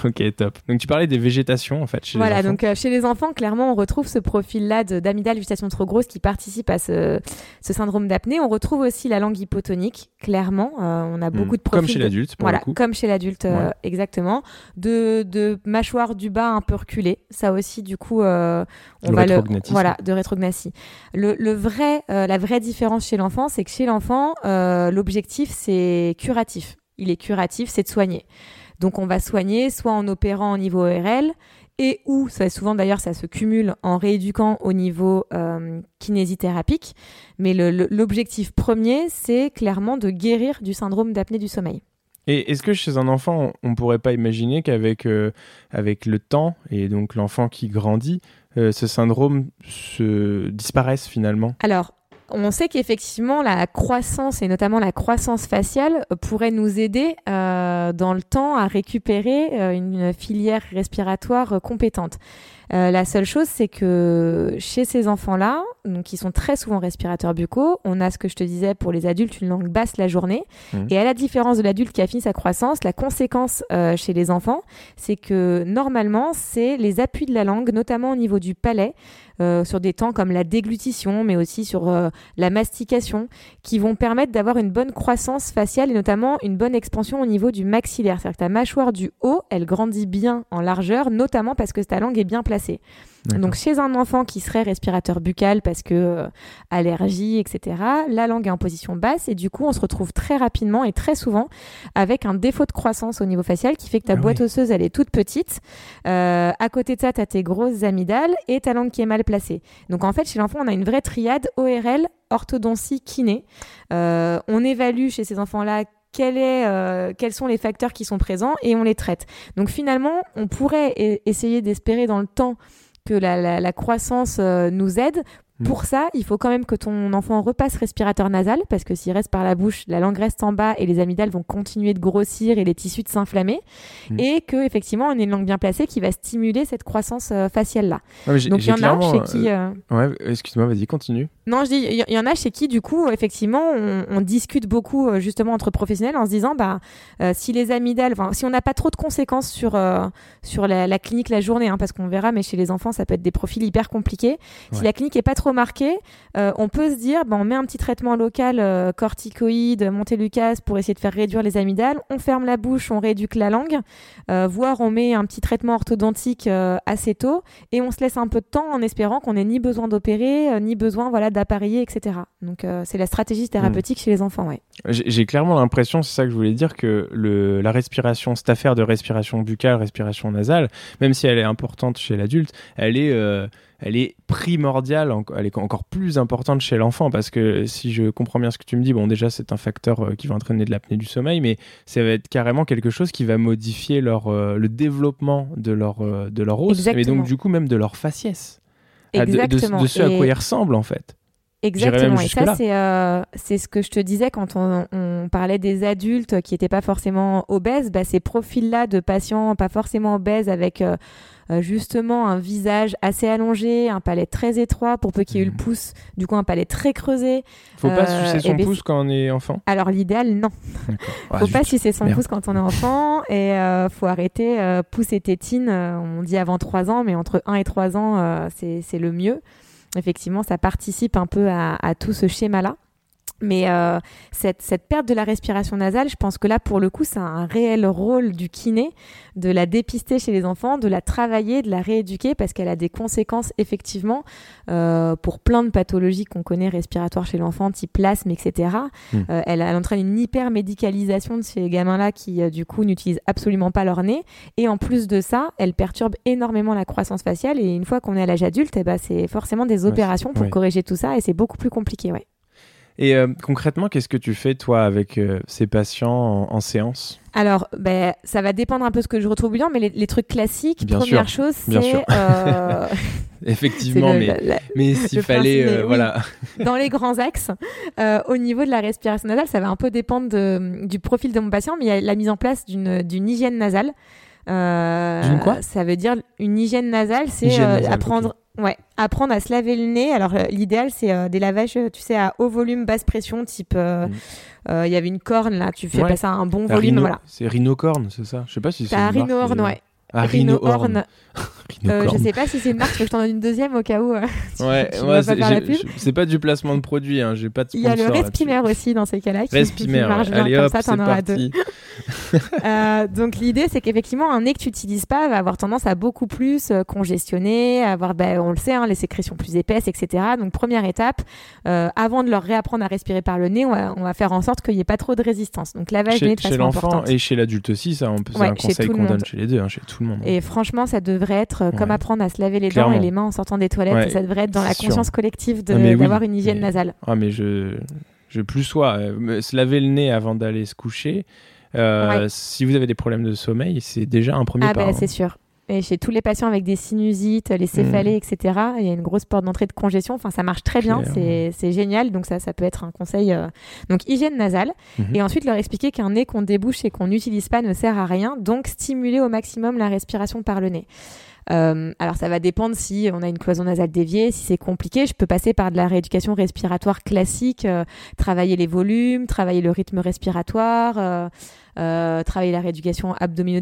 ok, top. Donc tu parlais des végétations en fait chez voilà, les donc chez les enfants, clairement, on retrouve ce profil-là d'amygdale végétation trop grosse qui participe à ce, ce syndrome d'apnée. On retrouve aussi la langue hypotonique clairement. Euh, on a hmm. beaucoup de profils. Comme chez l'adulte, Voilà, comme chez l'adulte, euh, exactement. De, de mâchoire du bas un peu reculée. Ça aussi, du coup, euh, on va le. Voilà, de rétrognathie. Le, le vrai, la vraie différence chez l'enfant, c'est que chez l'enfant, l'objectif, c'est curatif. Il est curatif, c'est de soigner. Donc, on va soigner soit en opérant au niveau ORL, et où, ça, souvent d'ailleurs ça se cumule en rééduquant au niveau euh, kinésithérapique, mais l'objectif premier c'est clairement de guérir du syndrome d'apnée du sommeil. Et est-ce que chez un enfant, on ne pourrait pas imaginer qu'avec euh, avec le temps et donc l'enfant qui grandit, euh, ce syndrome se disparaisse finalement? Alors, on sait qu'effectivement la croissance et notamment la croissance faciale pourrait nous aider euh, dans le temps à récupérer euh, une filière respiratoire compétente. Euh, la seule chose, c'est que chez ces enfants-là, donc qui sont très souvent respirateurs buccaux, on a ce que je te disais pour les adultes, une langue basse la journée. Mmh. Et à la différence de l'adulte qui a fini sa croissance, la conséquence euh, chez les enfants, c'est que normalement, c'est les appuis de la langue, notamment au niveau du palais, euh, sur des temps comme la déglutition, mais aussi sur euh, la mastication, qui vont permettre d'avoir une bonne croissance faciale et notamment une bonne expansion au niveau du maxillaire. C'est-à-dire que ta mâchoire du haut, elle grandit bien en largeur, notamment parce que ta langue est bien placée. Donc chez un enfant qui serait respirateur buccal parce que euh, allergie, etc., la langue est en position basse et du coup on se retrouve très rapidement et très souvent avec un défaut de croissance au niveau facial qui fait que ta ah boîte osseuse elle est toute petite. Euh, à côté de ça, tu as tes grosses amygdales et ta langue qui est mal placée. Donc en fait chez l'enfant on a une vraie triade ORL, orthodontie, kiné. Euh, on évalue chez ces enfants-là quel est, quels sont les facteurs qui sont présents et on les traite. Donc finalement, on pourrait e-, essayer d'espérer dans le temps que la, croissance euh, nous aide Mm. Pour ça, il faut quand même que ton enfant repasse respirateur nasal, parce que s'il reste par la bouche, la langue reste en bas et les amygdales vont continuer de grossir et les tissus de s'inflammer. Mm. Et que effectivement, on ait une langue bien placée qui va stimuler cette croissance euh, faciale-là. Donc il y en a chez qui... Euh, ouais, excuse-moi, vas-y, continue. Non, je dis, il y, en a chez qui, du coup, effectivement, on, discute beaucoup euh, justement entre professionnels en se disant, bah, si les amygdales, si on n'a pas trop de conséquences sur, sur la, clinique la journée, hein, parce qu'on verra, mais chez les enfants, ça peut être des profils hyper compliqués. Si la clinique est pas trop remarqué, euh, on peut se dire, ben, on met un petit traitement local euh, corticoïde, Montelukast pour essayer de faire réduire les amygdales. On ferme la bouche, on rééduque la langue, euh, voire on met un petit traitement orthodontique assez tôt et on se laisse un peu de temps en espérant qu'on n'ait ni besoin d'opérer, ni besoin voilà d'appareiller, etc. Donc c'est la stratégie thérapeutique chez les enfants, ouais. J'ai clairement l'impression, c'est ça que je voulais dire, que le, la respiration, cette affaire de respiration buccale, respiration nasale, même si elle est importante chez l'adulte, elle est elle est primordiale, elle est encore plus importante chez l'enfant parce que si je comprends bien ce que tu me dis, bon déjà c'est un facteur euh, qui va entraîner de l'apnée du sommeil, mais ça va être carrément quelque chose qui va modifier leur, euh, le développement de leur, euh, de leur os, et donc du coup même de leur faciès, ah, de, de, ce à quoi ils ressemblent en fait. Exactement, et ça c'est ce que je te disais quand on, on parlait des adultes qui n'étaient pas forcément obèses, bah, ces profils-là de patients pas forcément obèses avec euh, justement un visage assez allongé, un palais très étroit pour peu qu'il y ait eu le mhm. pouce, du coup un palais très creusé. Faut pas euh, sucer son pouce quand on est enfant Alors l'idéal, non. faut pas sucer son pouce quand on est enfant et euh, faut arrêter pouce et tétine, on dit avant 3 ans, mais entre 1 et 3 ans, c'est le mieux. Effectivement, ça participe un peu à tout ce schéma-là. Mais euh, cette, cette, perte de la respiration nasale, je pense que là, pour le coup, c'est un réel rôle du kiné de la dépister chez les enfants, de la travailler, de la rééduquer, parce qu'elle a des conséquences, effectivement, euh, pour plein de pathologies qu'on connaît respiratoires chez l'enfant, type plasme, etc. Hmm. Euh, elle, elle, entraîne une hyper-médicalisation de ces gamins-là qui, du coup, n'utilisent absolument pas leur nez. Et en plus de ça, elle perturbe énormément la croissance faciale. Et une fois qu'on est à l'âge adulte, eh ben, c'est forcément des opérations pour corriger tout ça, et c'est beaucoup plus compliqué, ouais. Et euh, concrètement, qu'est-ce que tu fais, toi, avec euh, ces patients en, séance? Alors, ben, ça va dépendre un peu de ce que je retrouve bien, mais les, trucs classiques, première chose, c'est... Euh... Effectivement, mais, mais s'il fallait... voilà. Dans les grands axes, euh, au niveau de la respiration nasale, ça va un peu dépendre de, du profil de mon patient, mais il y a la mise en place d'une hygiène nasale. d'une quoi? Ça veue dire une hygiène nasale, c'est apprendre... Ouais, apprendre à se laver le nez. Alors euh, l'idéal c'est euh, des lavages, tu sais, à haut volume, basse pression, type. Euh, mm. Il y avait une corne là, tu fais pas ça à un bon volume, voilà. C'est rhinocorne, c'est ça? Je sais pas si c'est. un rhinocorne, ouais. Ah, Rhino Horn. euh, je sais pas si c'est une marque, je t'en donne une deuxième au cas où. Euh, ouais, c'est pas du placement de produit, hein, j'ai pas de Il y a le Respimer aussi dans ces cas-là. Respimer, allez hop, c'est parti. euh, donc l'idée, c'est qu'effectivement, un nez que tu n'utilises pas va avoir tendance à beaucoup plus euh, congestionner, avoir, ben, on le sait, hein, les sécrétions plus épaisses, etc. Donc première étape, avant de leur réapprendre à respirer par le nez, on va, on va faire en sorte qu'il n'y ait pas trop de résistance. Donc lavage nez de Chez l'enfant et chez l'adulte aussi, ça, on peut, ouais, un conseil qu'on donne chez les deux, hein, chez tout et franchement, ça devrait être euh, comme apprendre à se laver les dents et les mains en sortant des toilettes. Ça devrait être dans la conscience collective ah, d'avoir une hygiène nasale. Ah, mais je, je plus sois. Euh, se laver le nez avant d'aller se coucher. Euh, si vous avez des problèmes de sommeil, c'est déjà un premier ah, pas. Bah, c'est sûr. Et chez tous les patients avec des sinusites, les céphalées, etc., il y a une grosse porte d'entrée de congestion. Enfin, ça marche très bien, c'est génial. Donc ça, ça peut être un conseil. euh, Donc hygiène nasale. Mhm. Et ensuite leur expliquer qu'un nez qu'on débouche et qu'on n'utilise pas ne sert à rien. Donc stimuler au maximum la respiration par le nez. Euh, alors ça va dépendre si on a une cloison nasale déviée, si c'est compliqué. Je peux passer par de la rééducation respiratoire classique, euh, travailler les volumes, travailler le rythme respiratoire, euh, euh, travailler la rééducation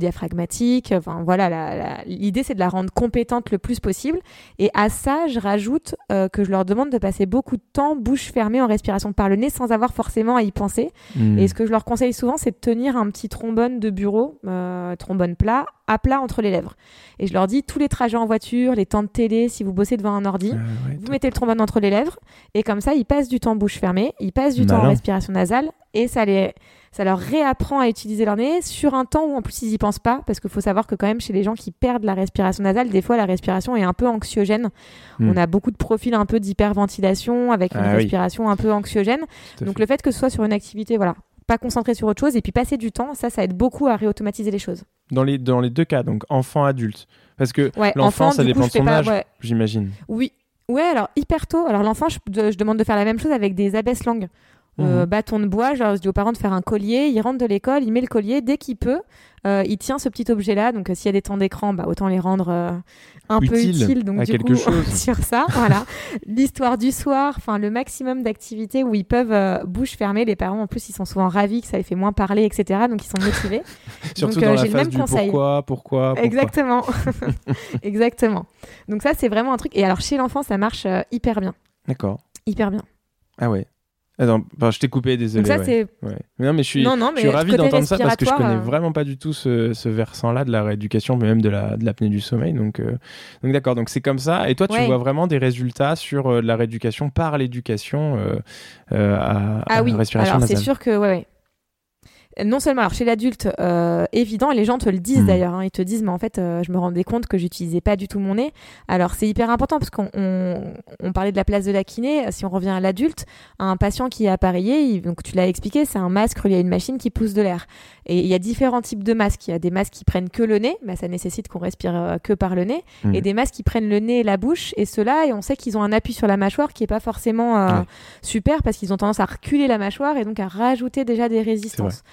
abdomino-diaphragmatique. Enfin voilà, la- la- l'idée c'est de la rendre compétente le plus possible. Et à ça, je rajoute euh, que je leur demande de passer beaucoup de temps bouche fermée en respiration par le nez sans avoir forcément à y penser. Mhm. Et ce que je leur conseille souvent, c'est de tenir un petit trombone de bureau, euh, trombone plat, à plat entre les lèvres. Et je leur dis, tous les trajets en voiture, les temps de télé, si vous bossez devant un ordi, Ah ouais, vous mettez le trombone entre les lèvres, et comme ça, ils passent du temps bouche fermée, ils passent du temps en respiration nasale, et ça, les, ça leur réapprend à utiliser leur nez sur un temps où en plus ils y pensent pas, parce qu'il faut savoir que quand même chez les gens qui perdent la respiration nasale, des fois la respiration est un peu anxiogène. Hmm. On a beaucoup de profils un peu d'hyperventilation avec une Ah oui. respiration un peu anxiogène. Donc fait. le fait que ce soit sur une activité, voilà, pas concentré sur autre chose et puis passer du temps, ça, ça aide beaucoup à réautomatiser les choses. Dans les, dans les deux cas, donc enfant, adulte. Parce que Ouais, L'enfant, enfant, ça dépend de son pas- âge. ouais. j'imagine. Oui. Ouais, alors hyper tôt. Alors l'enfant, je demande de faire la même chose avec des abaisse langues. Euh, Mhm. bâton de bois, genre je dis aux parents de faire un collier, il rentre de l'école, il met le collier, dès qu'il peut, euh, il tient ce petit objet-là, donc euh, s'il y a des temps d'écran, bah, autant les rendre un peu Utile utiles, donc à du quelque coup, chose. sur ça, voilà. L'histoire du soir, enfin le maximum d'activités où ils peuvent bouche fermée, les parents en plus ils sont souvent ravis que ça les fait moins parler, etc., donc ils sont motivés. Surtout Donc, dans la j'ai le même du conseil. pourquoi, pourquoi, pourquoi. Exactement. Exactement. Donc ça, c'est vraiment un truc. Et alors, chez l'enfant, ça marche hyper bien. D'accord. Hyper bien. Ah ouais. Attends, enfin, je t'ai coupé, désolé. Donc ça, ouais. c'est... Ouais. Mais non, mais je suis, Non, non, je suis mais ravi d'entendre ça parce que je connais euh, vraiment pas du tout ce, ce versant-là de la rééducation, mais même de la de l'apnée du sommeil. Donc, euh, donc d'accord. Donc c'est comme ça. Et toi, tu vois vraiment des résultats sur euh, la rééducation par l'éducation à, à Ah oui, respiration alors c'est sûr que... Ouais. Non seulement, alors chez l'adulte, euh, évident, et les gens te le disent Hmm. d'ailleurs, hein, ils te disent, mais en fait, euh, je me rendais compte que j'utilisais pas du tout mon nez. Alors c'est hyper important parce qu'on on, on parlait de la place de la kiné. Si on revient à l'adulte, un patient qui est appareillé, il- donc tu l'as expliqué, c'est un masque relié à une machine qui pousse de l'air. Et il y a différents types de masques. Il y a des masques qui prennent que le nez, mais ça nécessite qu'on respire euh, que par le nez. Mhm. Et des masques qui prennent le nez et la bouche. Et ceux-là, et on sait qu'ils ont un appui sur la mâchoire qui est pas forcément euh, Ouais. super parce qu'ils ont tendance à reculer la mâchoire et donc à rajouter déjà des résistances.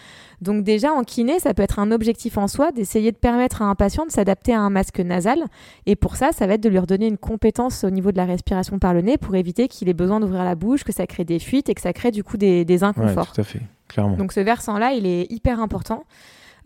Donc déjà en kiné, ça peut être un objectif en soi d'essayer de permettre à un patient de s'adapter à un masque nasal. Et pour ça, ça va être de lui redonner une compétence au niveau de la respiration par le nez pour éviter qu'il ait besoin d'ouvrir la bouche, que ça crée des fuites et que ça crée du coup des, des Ouais, inconforts. tout à fait, clairement. Donc ce versant-là, il est hyper important.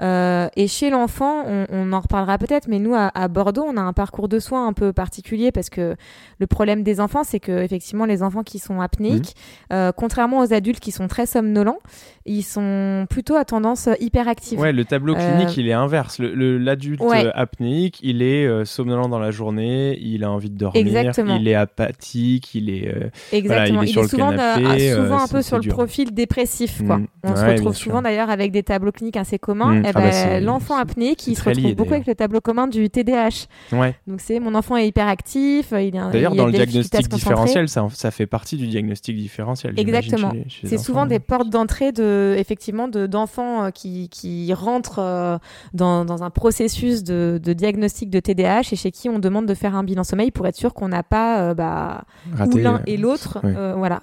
Euh, et chez l'enfant, on, on en reparlera peut-être, mais nous à, à Bordeaux, on a un parcours de soins un peu particulier parce que le problème des enfants, c'est que effectivement les enfants qui sont apnéiques, Mmh. euh, contrairement aux adultes qui sont très somnolents, ils sont plutôt à tendance hyperactive. Ouais, le tableau Euh, clinique, il est inverse. Le- le- L'adulte Ouais. euh, apnéique, il est euh, somnolent dans la journée, il a envie de dormir, Exactement. il est apathique, il est. euh, Exactement. il est sur est le souvent, canapé, euh, souvent euh, un peu sur le dur. profil dépressif. Quoi. Mm. On se retrouve souvent d'ailleurs avec des tableaux cliniques assez communs. Mm. Eh Ah bah, ben, L'enfant apnéique, c'est il se retrouve lié, beaucoup avec le tableau commun du TDAH. Ouais. Donc c'est mon enfant est hyperactif, a D'ailleurs, dans le diagnostic différentiel, ça, ça fait partie du diagnostic différentiel. Exactement. C'est souvent des portes d'entrée de, effectivement, de d'enfants euh, qui, qui rentrent euh, dans, dans un processus de, de diagnostic de TDAH et chez qui on demande de faire un bilan sommeil pour être sûr qu'on n'a pas euh, bah, ou l'un euh, et l'autre. ouais. euh, voilà.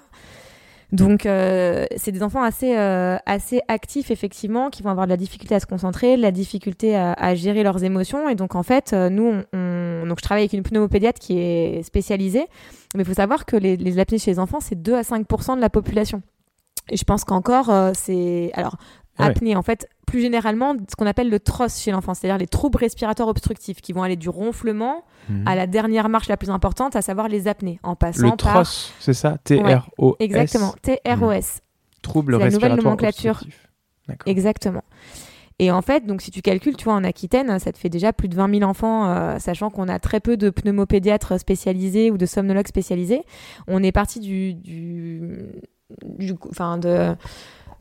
Donc, euh, c'est des enfants assez, euh, assez actifs, effectivement, qui vont avoir de la difficulté à se concentrer, de la difficulté à, à gérer leurs émotions. Et donc, en fait, euh, nous, on, on- donc, je travaille avec une pneumopédiatre qui est spécialisée. Mais il faut savoir que les, les apnées chez les enfants, c'est 2 à 5 de la population. Et je pense qu'encore, euh, c'est. Alors, Ah ouais. apnée, en fait, plus généralement, ce qu'on appelle le TROS chez l'enfant, c'est-à-dire les troubles respiratoires obstructifs, qui vont aller du ronflement Mhm. à la dernière marche la plus importante, à savoir les apnées, en passant Le par. TROS, c'est ça? T-R-O-S. Exactement, TROS. Trouble C'est la nouvelle nomenclature. obstructif. Exactement. Et en fait, donc si tu calcules, tu vois, en Aquitaine, ça te fait déjà plus de 20 000 enfants, euh, sachant qu'on a très peu de pneumopédiatres spécialisés ou de somnologues spécialisés. On est parti du, du, du- enfin de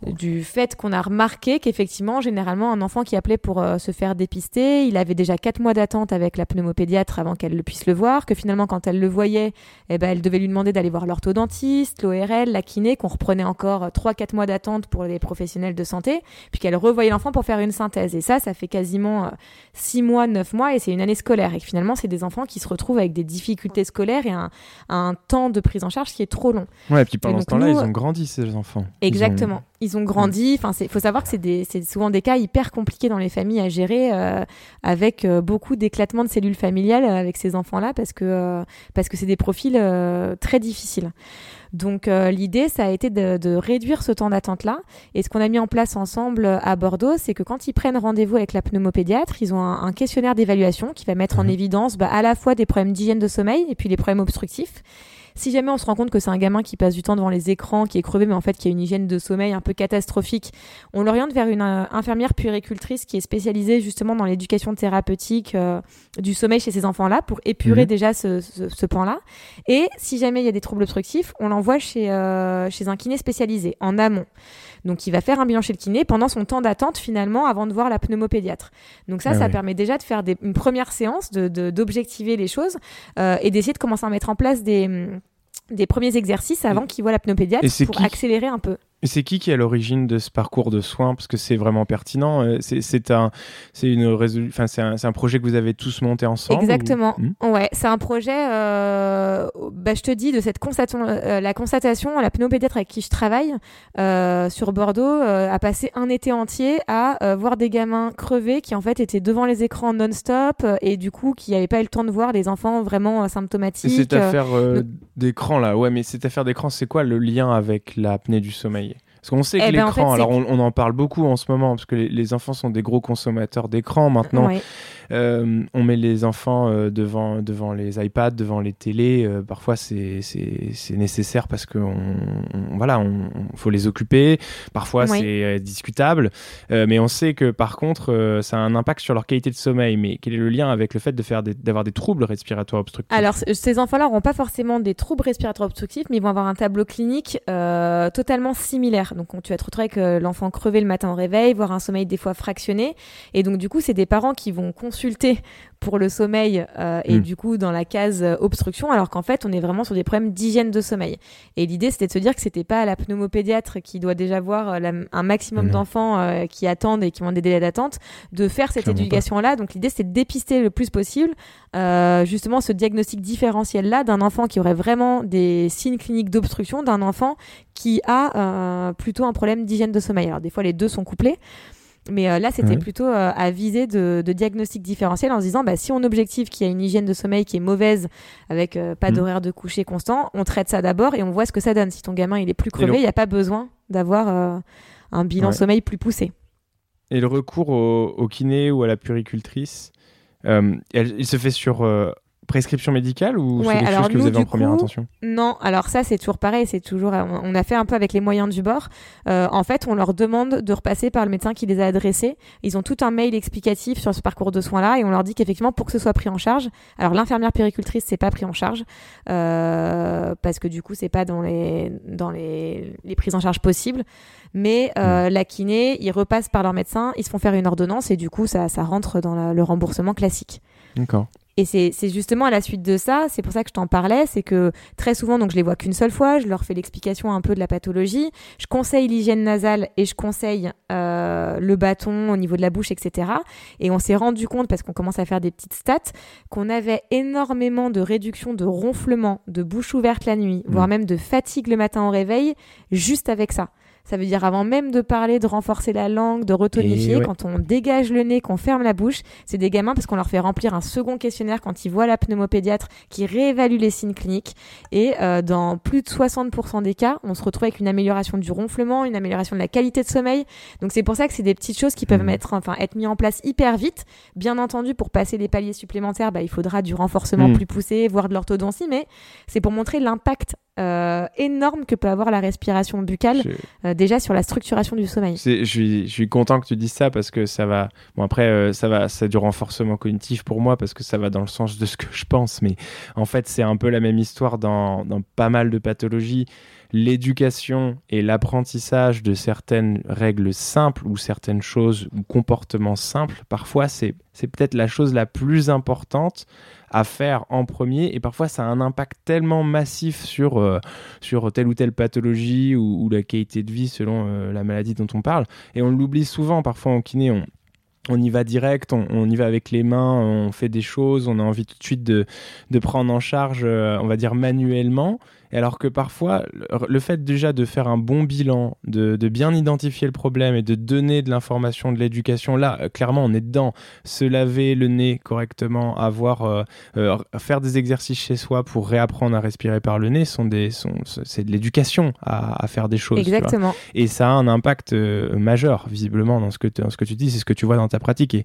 du fait qu'on a remarqué qu'effectivement, généralement, un enfant qui appelait pour euh, se faire dépister, il avait déjà quatre mois d'attente avec la pneumopédiatre avant qu'elle puisse le voir, que finalement, quand elle le voyait, eh ben, elle devait lui demander d'aller voir l'orthodontiste, l'ORL, la kiné, qu'on reprenait encore 3-4 mois d'attente pour les professionnels de santé, puis qu'elle revoyait l'enfant pour faire une synthèse. Et ça, ça fait quasiment 6 mois, 9 mois, et c'est une année scolaire. Et finalement, c'est des enfants qui se retrouvent avec des difficultés scolaires et un, un temps de prise en charge qui est trop long. Ouais, et puis pendant ce temps-là, ils ont grandi, ces enfants. Exactement. Ils ont, grandi. Enfin, il faut savoir que c'est souvent des cas hyper compliqués dans les familles à gérer, euh, avec euh, beaucoup d'éclatement de cellules familiales euh, avec ces enfants-là, parce que parce que c'est des profils très difficiles. Donc l'idée, ça a été de, réduire ce temps d'attente-là. Et ce qu'on a mis en place ensemble à Bordeaux, c'est que quand ils prennent rendez-vous avec la pneumopédiatre, ils ont un, questionnaire d'évaluation qui va mettre en mhm. évidence bah, à la fois des problèmes d'hygiène de sommeil et puis les problèmes obstructifs. Si jamais on se rend compte que c'est un gamin qui passe du temps devant les écrans, qui est crevé, mais en fait qui a une hygiène de sommeil un peu catastrophique, on l'oriente vers une euh, infirmière puéricultrice qui est spécialisée justement dans l'éducation thérapeutique euh, du sommeil chez ces enfants-là pour épurer mhm. déjà ce, ce, pan-là. Et si jamais il y a des troubles obstructifs, on l'envoie chez, euh, chez un kiné spécialisé en amont. Donc il va faire un bilan chez le kiné pendant son temps d'attente finalement avant de voir la pneumopédiatre. Donc ça, ah ça permet déjà de faire des, une première séance, d'objectiver de, les choses et d'essayer de commencer à mettre en place des des premiers exercices avant qu'il voit la pneumopédiatre pour accélérer un peu. C'est qui qui est à l'origine de ce parcours de soins? Parce que c'est vraiment pertinent. Euh, c'est un, une enfin, c'est un, un, projet que vous avez tous monté ensemble. Exactement. Hmm? Ouais, c'est un projet. Euh, bah, je te dis de cette constatation, euh, la constatation, la pneumopédiatre avec qui je travaille sur Bordeaux a passé un été entier à voir des gamins crevés qui en fait étaient devant les écrans non-stop et du coup qui n'avaient pas eu le temps de voir des enfants vraiment symptomatiques. Et cette affaire d'écran là, ouais, mais cette affaire d'écran, c'est quoi le lien avec l'apnée du sommeil? Parce qu'on sait que eh ben, l'écran, alors on, en parle beaucoup en ce moment, parce que les, enfants sont des gros consommateurs d'écran maintenant. Euh, on met les enfants euh, devant, devant les iPads, devant les télés. Euh, parfois, c'est nécessaire parce que voilà, on, faut les occuper. Parfois, c'est discutable. mais on sait que par contre, ça a un impact sur leur qualité de sommeil. Mais quel est le lien avec le fait de d'avoir des, troubles respiratoires obstructifs? Alors, ces enfants-là n'auront pas forcément des troubles respiratoires obstructifs, mais ils vont avoir un tableau clinique totalement similaire. Donc, tu vas te retrouver avec l'enfant crevé le matin au réveil, voire un sommeil des fois fractionné. Et donc, du coup, c'est des parents qui vont consulter pour le sommeil euh, et hmm. du coup dans la case euh, obstruction, alors qu'en fait on est vraiment sur des problèmes d'hygiène de sommeil. Et l'idée c'était de se dire que c'était pas la pneumopédiatre qui doit déjà voir euh, un maximum hmm. d'enfants qui attendent et qui ont des délais d'attente de faire cette éducation-là. Donc l'idée c'est de dépister le plus possible justement ce diagnostic différentiel-là d'un enfant qui aurait vraiment des signes cliniques d'obstruction d'un enfant qui a plutôt un problème d'hygiène de sommeil. Alors des fois les deux sont couplés. Mais euh, là, c'était plutôt euh, à viser de, diagnostic différentiel en se disant, bah, si on objective qu'il y a une hygiène de sommeil qui est mauvaise, avec euh, pas mm. d'horaire de coucher constant, on traite ça d'abord et on voit ce que ça donne. Si ton gamin il est plus crevé, il n'y a pas besoin d'avoir un bilan sommeil plus poussé. Et le recours au, kiné ou à la puricultrice, il se fait sur prescription médicale ou c'est quelque chose que vous avez en première intention? Non, alors ça c'est toujours pareil, c'est toujours on a fait un peu avec les moyens du bord. Euh, en fait, on leur demande de repasser par le médecin qui les a adressés. Ils ont tout un mail explicatif sur ce parcours de soins là et on leur dit qu'effectivement pour que ce soit pris en charge, alors l'infirmière péricultrice c'est pas pris en charge euh, parce que du coup c'est pas dans les dans les, les prises en charge possibles. Mais euh, hmm. la kiné, ils repassent par leur médecin, ils se font faire une ordonnance et du coup ça, ça rentre dans le remboursement classique. D'accord. Et c'est justement à la suite de ça, c'est pour ça que je t'en parlais, c'est que très souvent, donc je les vois qu'une seule fois, je leur fais l'explication un peu de la pathologie, je conseille l'hygiène nasale et je conseille euh, le bâton au niveau de la bouche, etc. Et on s'est rendu compte, parce qu'on commence à faire des petites stats, qu'on avait énormément de réduction de ronflement, de bouche ouverte la nuit, voire mmh. même de fatigue le matin au réveil, juste avec ça. Ça veut dire avant même de parler, de renforcer la langue, de retonifier, quand on dégage le nez, qu'on ferme la bouche, c'est des gamins parce qu'on leur fait remplir un second questionnaire quand ils voient la pneumopédiatre qui réévalue les signes cliniques. Et euh, dans plus de 60% des cas, on se retrouve avec une amélioration du ronflement, une amélioration de la qualité de sommeil. Donc c'est pour ça que c'est des petites choses qui peuvent mmh. mettre, enfin, être mis en place hyper vite. Bien entendu, pour passer les paliers supplémentaires, bah, il faudra du renforcement mmh. plus poussé, voire de l'orthodontie, mais c'est pour montrer l'impact euh, énorme que peut avoir la respiration buccale euh, déjà sur la structuration du sommeil. Je suis, je suis, content que tu dises ça parce que ça va. Bon après euh, ça va, c'est du renforcement cognitif pour moi parce que ça va dans le sens de ce que je pense, mais en fait c'est un peu la même histoire dans, dans pas mal de pathologies. L'éducation et l'apprentissage de certaines règles simples ou certaines choses ou comportements simples, parfois c'est peut-être la chose la plus importante à faire en premier et parfois ça a un impact tellement massif sur, euh, sur telle ou telle pathologie ou, la qualité de vie selon euh, la maladie dont on parle. Et on l'oublie souvent parfois en kiné on, on y va direct, on, y va avec les mains, on fait des choses, on a envie tout de suite de, de prendre en charge, euh, on va dire manuellement alors que parfois, le fait déjà de faire un bon bilan, de, bien identifier le problème et de donner de l'information, de l'éducation, là, euh, clairement, on est dedans. Se laver le nez correctement, avoir, euh, euh, faire des exercices chez soi pour réapprendre à respirer par le nez, sont des, sont, c'est de l'éducation à, faire des choses. Exactement. Et ça a un impact majeur, visiblement, dans ce que, ce que tu dis, c'est ce que tu vois dans ta pratique.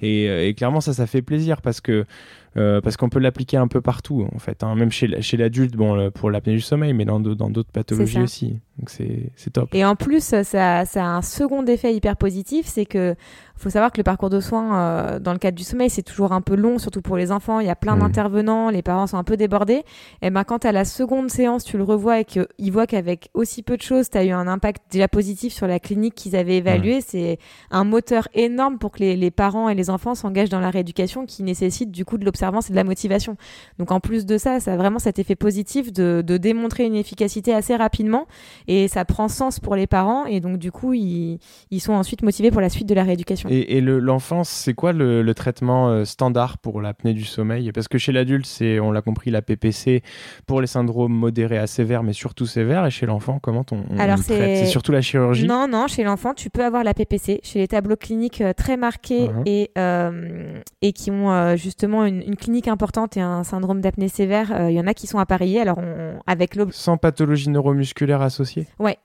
Et, et clairement, ça, ça fait plaisir parce que parce qu'on peut l'appliquer un peu partout en fait, hein. même chez, chez l'adulte, bon, pour l'apnée du sommeil, mais dans, dans d'autres pathologies aussi. Donc c'est top. Et en plus, ça, ça, a un second effet hyper positif, c'est que faut savoir que le parcours de soins euh, dans le cadre du sommeil, c'est toujours un peu long, surtout pour les enfants. Il y a plein mmh. d'intervenants, les parents sont un peu débordés. Et ben quand à la seconde séance, tu le revois et qu'ils voient qu'avec aussi peu de choses, tu as eu un impact déjà positif sur la clinique qu'ils avaient évaluée, c'est un moteur énorme pour que les, les parents et les enfants s'engagent dans la rééducation qui nécessite du coup de l'observance et de la motivation. Donc en plus de ça, ça a vraiment cet effet positif de, de démontrer une efficacité assez rapidement et ça prend sens pour les parents et donc du coup ils, ils sont ensuite motivés pour la suite de la rééducation. Et, l'enfance, c'est quoi le, traitement euh, standard pour l'apnée du sommeil? Parce que chez l'adulte, c'est, on l'a compris, la PPC pour les syndromes modérés à sévères, mais surtout sévères. Et chez l'enfant, comment on, Alors c'est... C'est surtout la chirurgie? Non, non, chez l'enfant, tu peux avoir la PPC. Chez les tableaux cliniques euh, très marqués uh-huh. et, euh, et qui ont justement une, clinique importante et un syndrome d'apnée sévère, il y en a qui sont appareillés. Alors avec Sans pathologie neuromusculaire associée Ouais,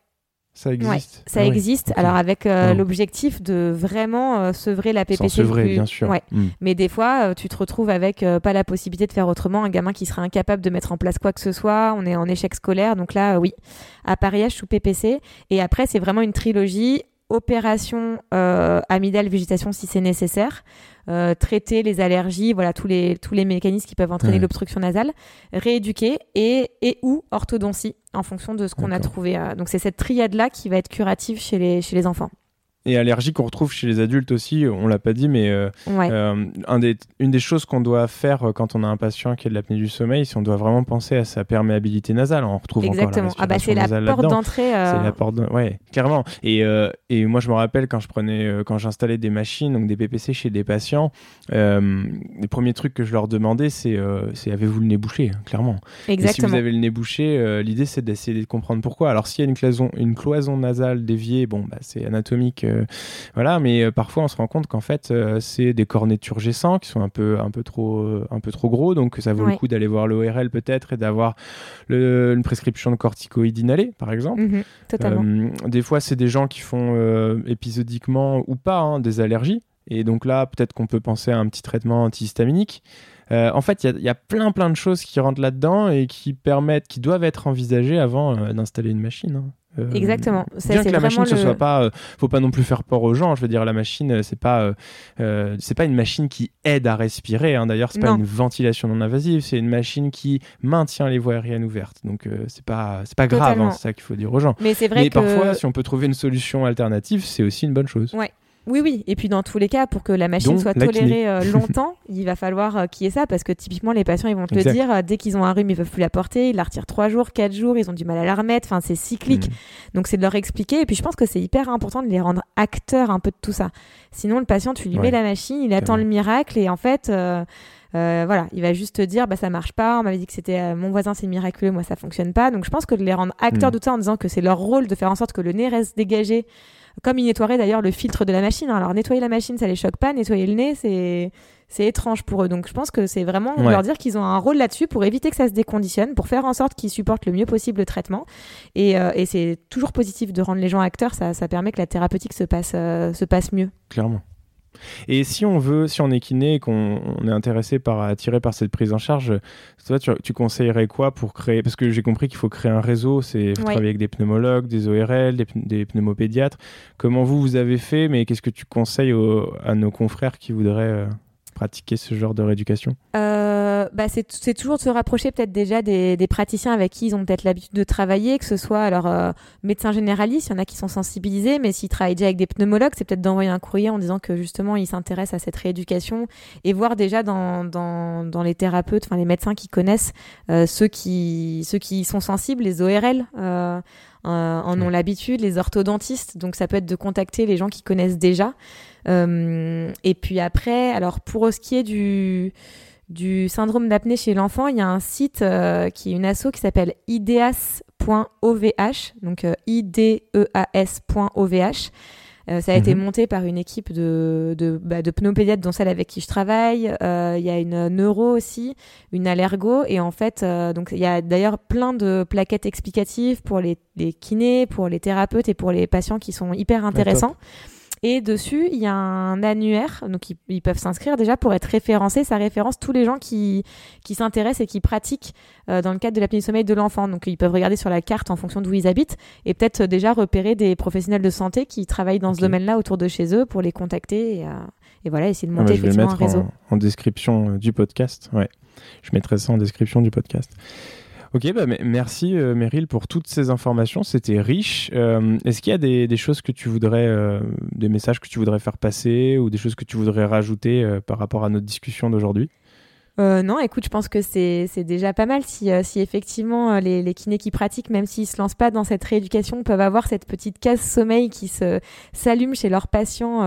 ça existe. ça ah existe. Alors avec euh, l'objectif de vraiment euh, sevrer la PPC. sevrer, bien sûr. Hmm. Mais des fois, euh, tu te retrouves avec pas la possibilité de faire autrement. Un gamin qui serait incapable de mettre en place quoi que ce soit. On est en échec scolaire. Donc là, oui, appareillage sous PPC. Et après, c'est vraiment une trilogie opération amygdale végétation si c'est nécessaire. Euh, traiter les allergies, voilà tous les tous les mécanismes qui peuvent entraîner l'obstruction nasale, rééduquer et et ou orthodontie en fonction de ce qu'on a trouvé. Euh. donc c'est cette triade là qui va être curative chez les chez les enfants et allergie qu'on retrouve chez les adultes aussi, on l'a pas dit, mais euh, euh, un des, une des choses qu'on doit faire euh, quand on a un patient qui a de l'apnée du sommeil, si on doit vraiment penser à sa perméabilité nasale, on retrouve Exactement. encore la ah bah c'est la porte d'entrée. C'est la porte, ouais, clairement. Et, et moi je me rappelle quand je prenais, quand j'installais des machines, donc des PPC chez des patients, les premiers trucs que je leur demandais, c'est, c'est avez-vous le nez bouché, clairement. Exactement. Et si vous avez le nez bouché, l'idée c'est d'essayer de comprendre pourquoi. Alors s'il y a une cloison, une cloison nasale déviée, bon bah c'est anatomique voilà, mais euh, parfois on se rend compte qu'en fait euh, c'est des cornets turgescents qui sont un peu, un peu trop, euh, un peu trop gros, donc ça vaut le coup d'aller voir l'ORL peut-être et d'avoir une prescription de corticoïdes inhalés, par exemple. Mhm, des fois, c'est des gens qui font épisodiquement ou pas hein, des allergies. Et donc là, peut-être qu'on peut penser à un petit traitement antihistaminique. en fait, il y, a plein plein de choses qui rentrent là-dedans et qui permettent, qui doivent être envisagées avant d'installer une machine. Hein. Euh, Exactement. bien que la machine, ce soit pas, euh, faut pas non plus faire peur aux gens. Je veux dire, la machine, euh, c'est pas, c'est pas une machine qui aide à respirer. Hein. D'ailleurs, c'est pas une ventilation non invasive. C'est une machine qui maintient les voies aériennes ouvertes. Donc, c'est pas, c'est pas grave. Hein, c'est ça qu'il faut dire aux gens. Mais c'est vrai Mais parfois, si on peut trouver une solution alternative, c'est aussi une bonne chose. Ouais. Oui, oui. Et puis dans tous les cas, pour que la machine soit tolérée euh, longtemps, il va falloir euh, qu'il y ait ça parce que typiquement les patients ils vont te le dire euh, dès qu'ils ont un rhume ils peuvent plus la porter, ils la retirent trois jours, quatre jours, ils ont du mal à la remettre. Enfin c'est cyclique. Mm. Donc c'est de leur expliquer. Et puis je pense que c'est hyper important de les rendre acteurs un peu de tout ça. Sinon le patient tu lui mets la machine, il attend le miracle et en fait voilà, il va juste te dire bah ça marche pas, on m'avait dit que c'était mon voisin c'est miraculeux, moi ça fonctionne pas. Donc je pense que de les rendre acteurs mm. de tout ça en disant que c'est leur rôle de faire en sorte que le nez reste dégagé comme ils nettoieraient d'ailleurs le filtre de la machine. Alors nettoyer la machine, ça les choque pas. Nettoyer le nez, c'est c'est étrange pour eux. Donc je pense que c'est vraiment leur dire qu'ils ont un rôle là-dessus pour éviter que ça se déconditionne, pour faire en sorte qu'ils supportent le mieux possible le traitement. Et, euh, et c'est toujours positif de rendre les gens acteurs. Ça, ça permet que la thérapeutique se passe, euh, se passe mieux. Clairement. Et si on veut, si on est kiné et qu'on est intéressé par attiré par cette prise en charge, toi, tu, conseillerais quoi pour créer Parce que j'ai compris qu'il faut créer un réseau, c'est travailler avec des pneumologues, des ORL, des, pneumopédiatres. Comment vous vous avez fait Mais qu'est-ce que tu conseilles à nos confrères qui voudraient euh, pratiquer ce genre de rééducation euh, bah c'est toujours de se rapprocher peut-être déjà des, des, praticiens avec qui ils ont peut-être l'habitude de travailler, que ce soit alors euh, médecins généralistes, il y en a qui sont sensibilisés, mais s'ils travaillent déjà avec des pneumologues, c'est peut-être d'envoyer un courrier en disant que justement ils s'intéressent à cette rééducation et voir déjà dans, dans, dans les thérapeutes, enfin les médecins qui connaissent euh, ceux qui ceux qui sont sensibles, les ORL. Euh, en ont l'habitude, les orthodontistes. Donc ça peut être de contacter les gens qui connaissent déjà. Euh, et puis après, alors pour ce qui est du du syndrome d'apnée chez l'enfant, il y a un site euh, qui est une asso qui s'appelle ideas.ovh, donc euh, ideas.ovh. Euh, ça a été mhm. monté par une équipe de, de, bah, de pneumopédiatres, dont celle avec qui je travaille. Euh, il y a une neuro aussi, une allergo. Et en fait, donc il y a d'ailleurs plein de plaquettes explicatives pour les, les, kinés, pour les thérapeutes et pour les patients qui sont hyper intéressants. Et dessus, il y a un annuaire, donc ils, peuvent s'inscrire déjà pour être référencés. Ça référence tous les gens qui, qui s'intéressent et qui pratiquent euh, dans le cadre de l'apnée du sommeil de l'enfant. Donc ils peuvent regarder sur la carte en fonction d'où ils habitent et peut-être déjà repérer des professionnels de santé qui travaillent dans ce domaine-là autour de chez eux pour les contacter et, euh, et voilà, essayer de monter ah bah, effectivement un réseau. En, en description euh, du podcast, ouais. Je mettrai ça en description du podcast. Ok, bah, merci euh, Meryl pour toutes ces informations, c'était riche. Euh, est-ce qu'il y a des, choses que tu voudrais, euh, des messages que tu voudrais faire passer ou des choses que tu voudrais rajouter par rapport à notre discussion d'aujourd'hui? Euh, non, écoute, je pense que c'est déjà pas mal si, euh, si effectivement euh, les, les, kinés qui pratiquent, même s'ils se lancent pas dans cette rééducation, peuvent avoir cette petite case sommeil qui se s'allume chez leurs patients,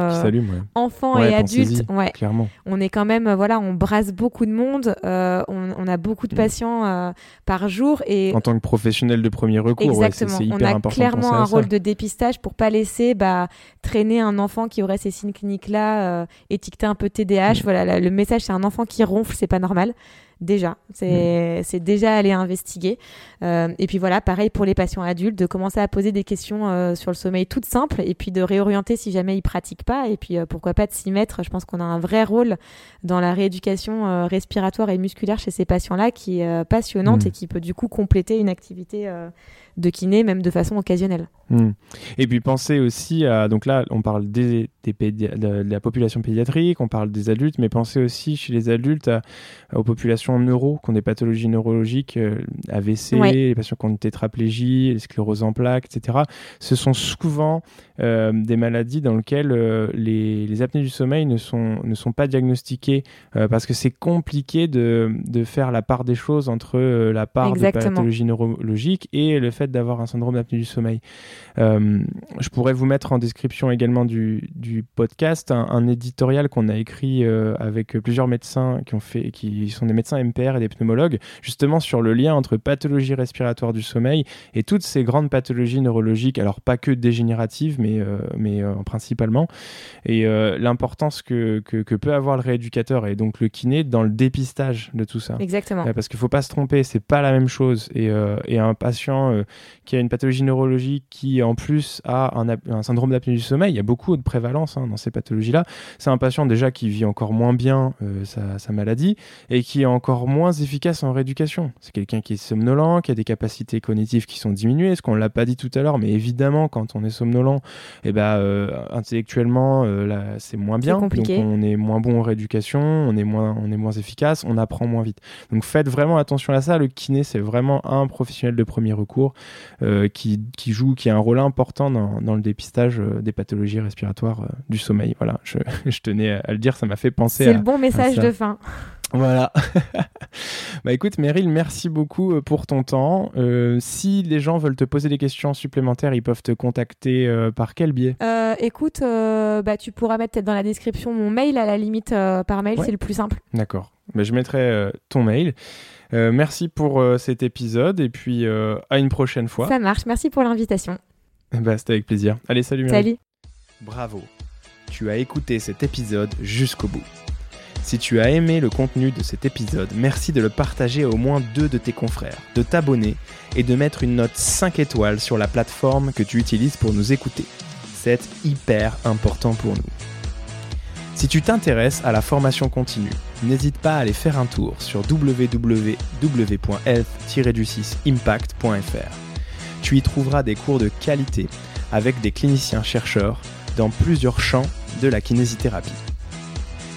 enfants et adultes. Ouais, clairement. On est quand même, voilà, on brasse beaucoup de monde, on, on, a beaucoup de mm. patients par jour et en tant que professionnel de premier recours, exactement. Hyper on a clairement un rôle de dépistage pour pas laisser bah, traîner un enfant qui aurait ces signes cliniques là, étiqueté un peu TDAH. Mm. Voilà, le message c'est un enfant qui ronfle, c'est pas normal déjà. C'est mm. déjà aller investiguer. Euh, et puis voilà, pareil pour les patients adultes, de commencer à poser des questions euh, sur le sommeil toutes simples et puis de réorienter si jamais ils pratiquent pas. Et puis euh, pourquoi pas de s'y mettre. Je pense qu'on a un vrai rôle dans la rééducation respiratoire et musculaire chez ces patients-là qui est passionnante mm. et qui peut du coup compléter une activité de kiné, même de façon occasionnelle. Mm. Et puis pensez aussi à, donc là on parle des, de, la population pédiatrique, on parle des adultes, mais pensez aussi chez les adultes aux populations neuro, qui ont des pathologies neurologiques, euh, AVC, les patients qui ont une tétraplégie, les scléroses en plaques, etc. Ce sont souvent euh, des maladies dans lesquelles euh, les, les, apnées du sommeil ne sont, ne sont pas diagnostiquées parce que c'est compliqué de, de, faire la part des choses entre la part de pathologie neurologique et le fait d'avoir un syndrome d'apnée du sommeil. je pourrais vous mettre en description également du, du podcast un, un éditorial qu'on a écrit avec plusieurs médecins qui ont fait, qui sont des médecins MPR et des pneumologues, justement sur le lien entre pathologie respiratoire du sommeil et toutes ces grandes pathologies neurologiques, alors pas que dégénératives, mais, euh, mais euh, principalement, et euh, l'importance que, que, peut avoir le rééducateur et donc le kiné dans le dépistage de tout ça. Exactement. parce qu'il faut pas se tromper, c'est pas la même chose. Et, et un patient qui a une pathologie neurologique qui en plus a un, un syndrome d'apnée du sommeil, il y a beaucoup de prévalence hein, dans ces pathologies-là. C'est un patient déjà qui vit encore moins bien sa, sa maladie et qui est encore moins efficace en rééducation. C'est quelqu'un qui est somnolent, qui a des capacités cognitives qui sont diminuées, ce qu'on l'a pas dit tout à l'heure, mais évidemment quand on est somnolent, eh ben, euh, intellectuellement euh, là, c'est moins bien, donc on est moins bon en rééducation, on est moins, on est moins efficace, on apprend moins vite. Donc faites vraiment attention à ça. Le kiné c'est vraiment un professionnel de premier recours euh, qui, qui, joue, qui a un rôle important dans, dans le dépistage des pathologies respiratoires du sommeil. Voilà, je, je, tenais à le dire, ça m'a fait penser. C'est le bon message de fin. Voilà. bah écoute, Meryl, merci beaucoup euh, pour ton temps. Euh, si les gens veulent te poser des questions supplémentaires, ils peuvent te contacter euh, par quel biais? Écoute, bah, tu pourras mettre peut-être dans la description mon mail à la limite par mail, c'est le plus simple. D'accord. Bah, je mettrai ton mail. Merci pour cet épisode et puis à une prochaine fois. Ça marche. Merci pour l'invitation. Bah, C'était avec plaisir. Allez, salut. Salut. Bravo. Tu as écouté cet épisode jusqu'au bout. Si tu as aimé le contenu de cet épisode, merci de le partager à au moins deux de tes confrères, de t'abonner et de mettre une note 5 étoiles sur la plateforme que tu utilises pour nous écouter. C'est hyper important pour nous. Si tu t'intéresses à la formation continue, n'hésite pas à aller faire un tour sur www.health-impact.fr. Tu y trouveras des cours de qualité avec des cliniciens chercheurs dans plusieurs champs de la kinésithérapie.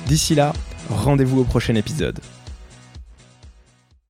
D'ici là, Rendez-vous au prochain épisode.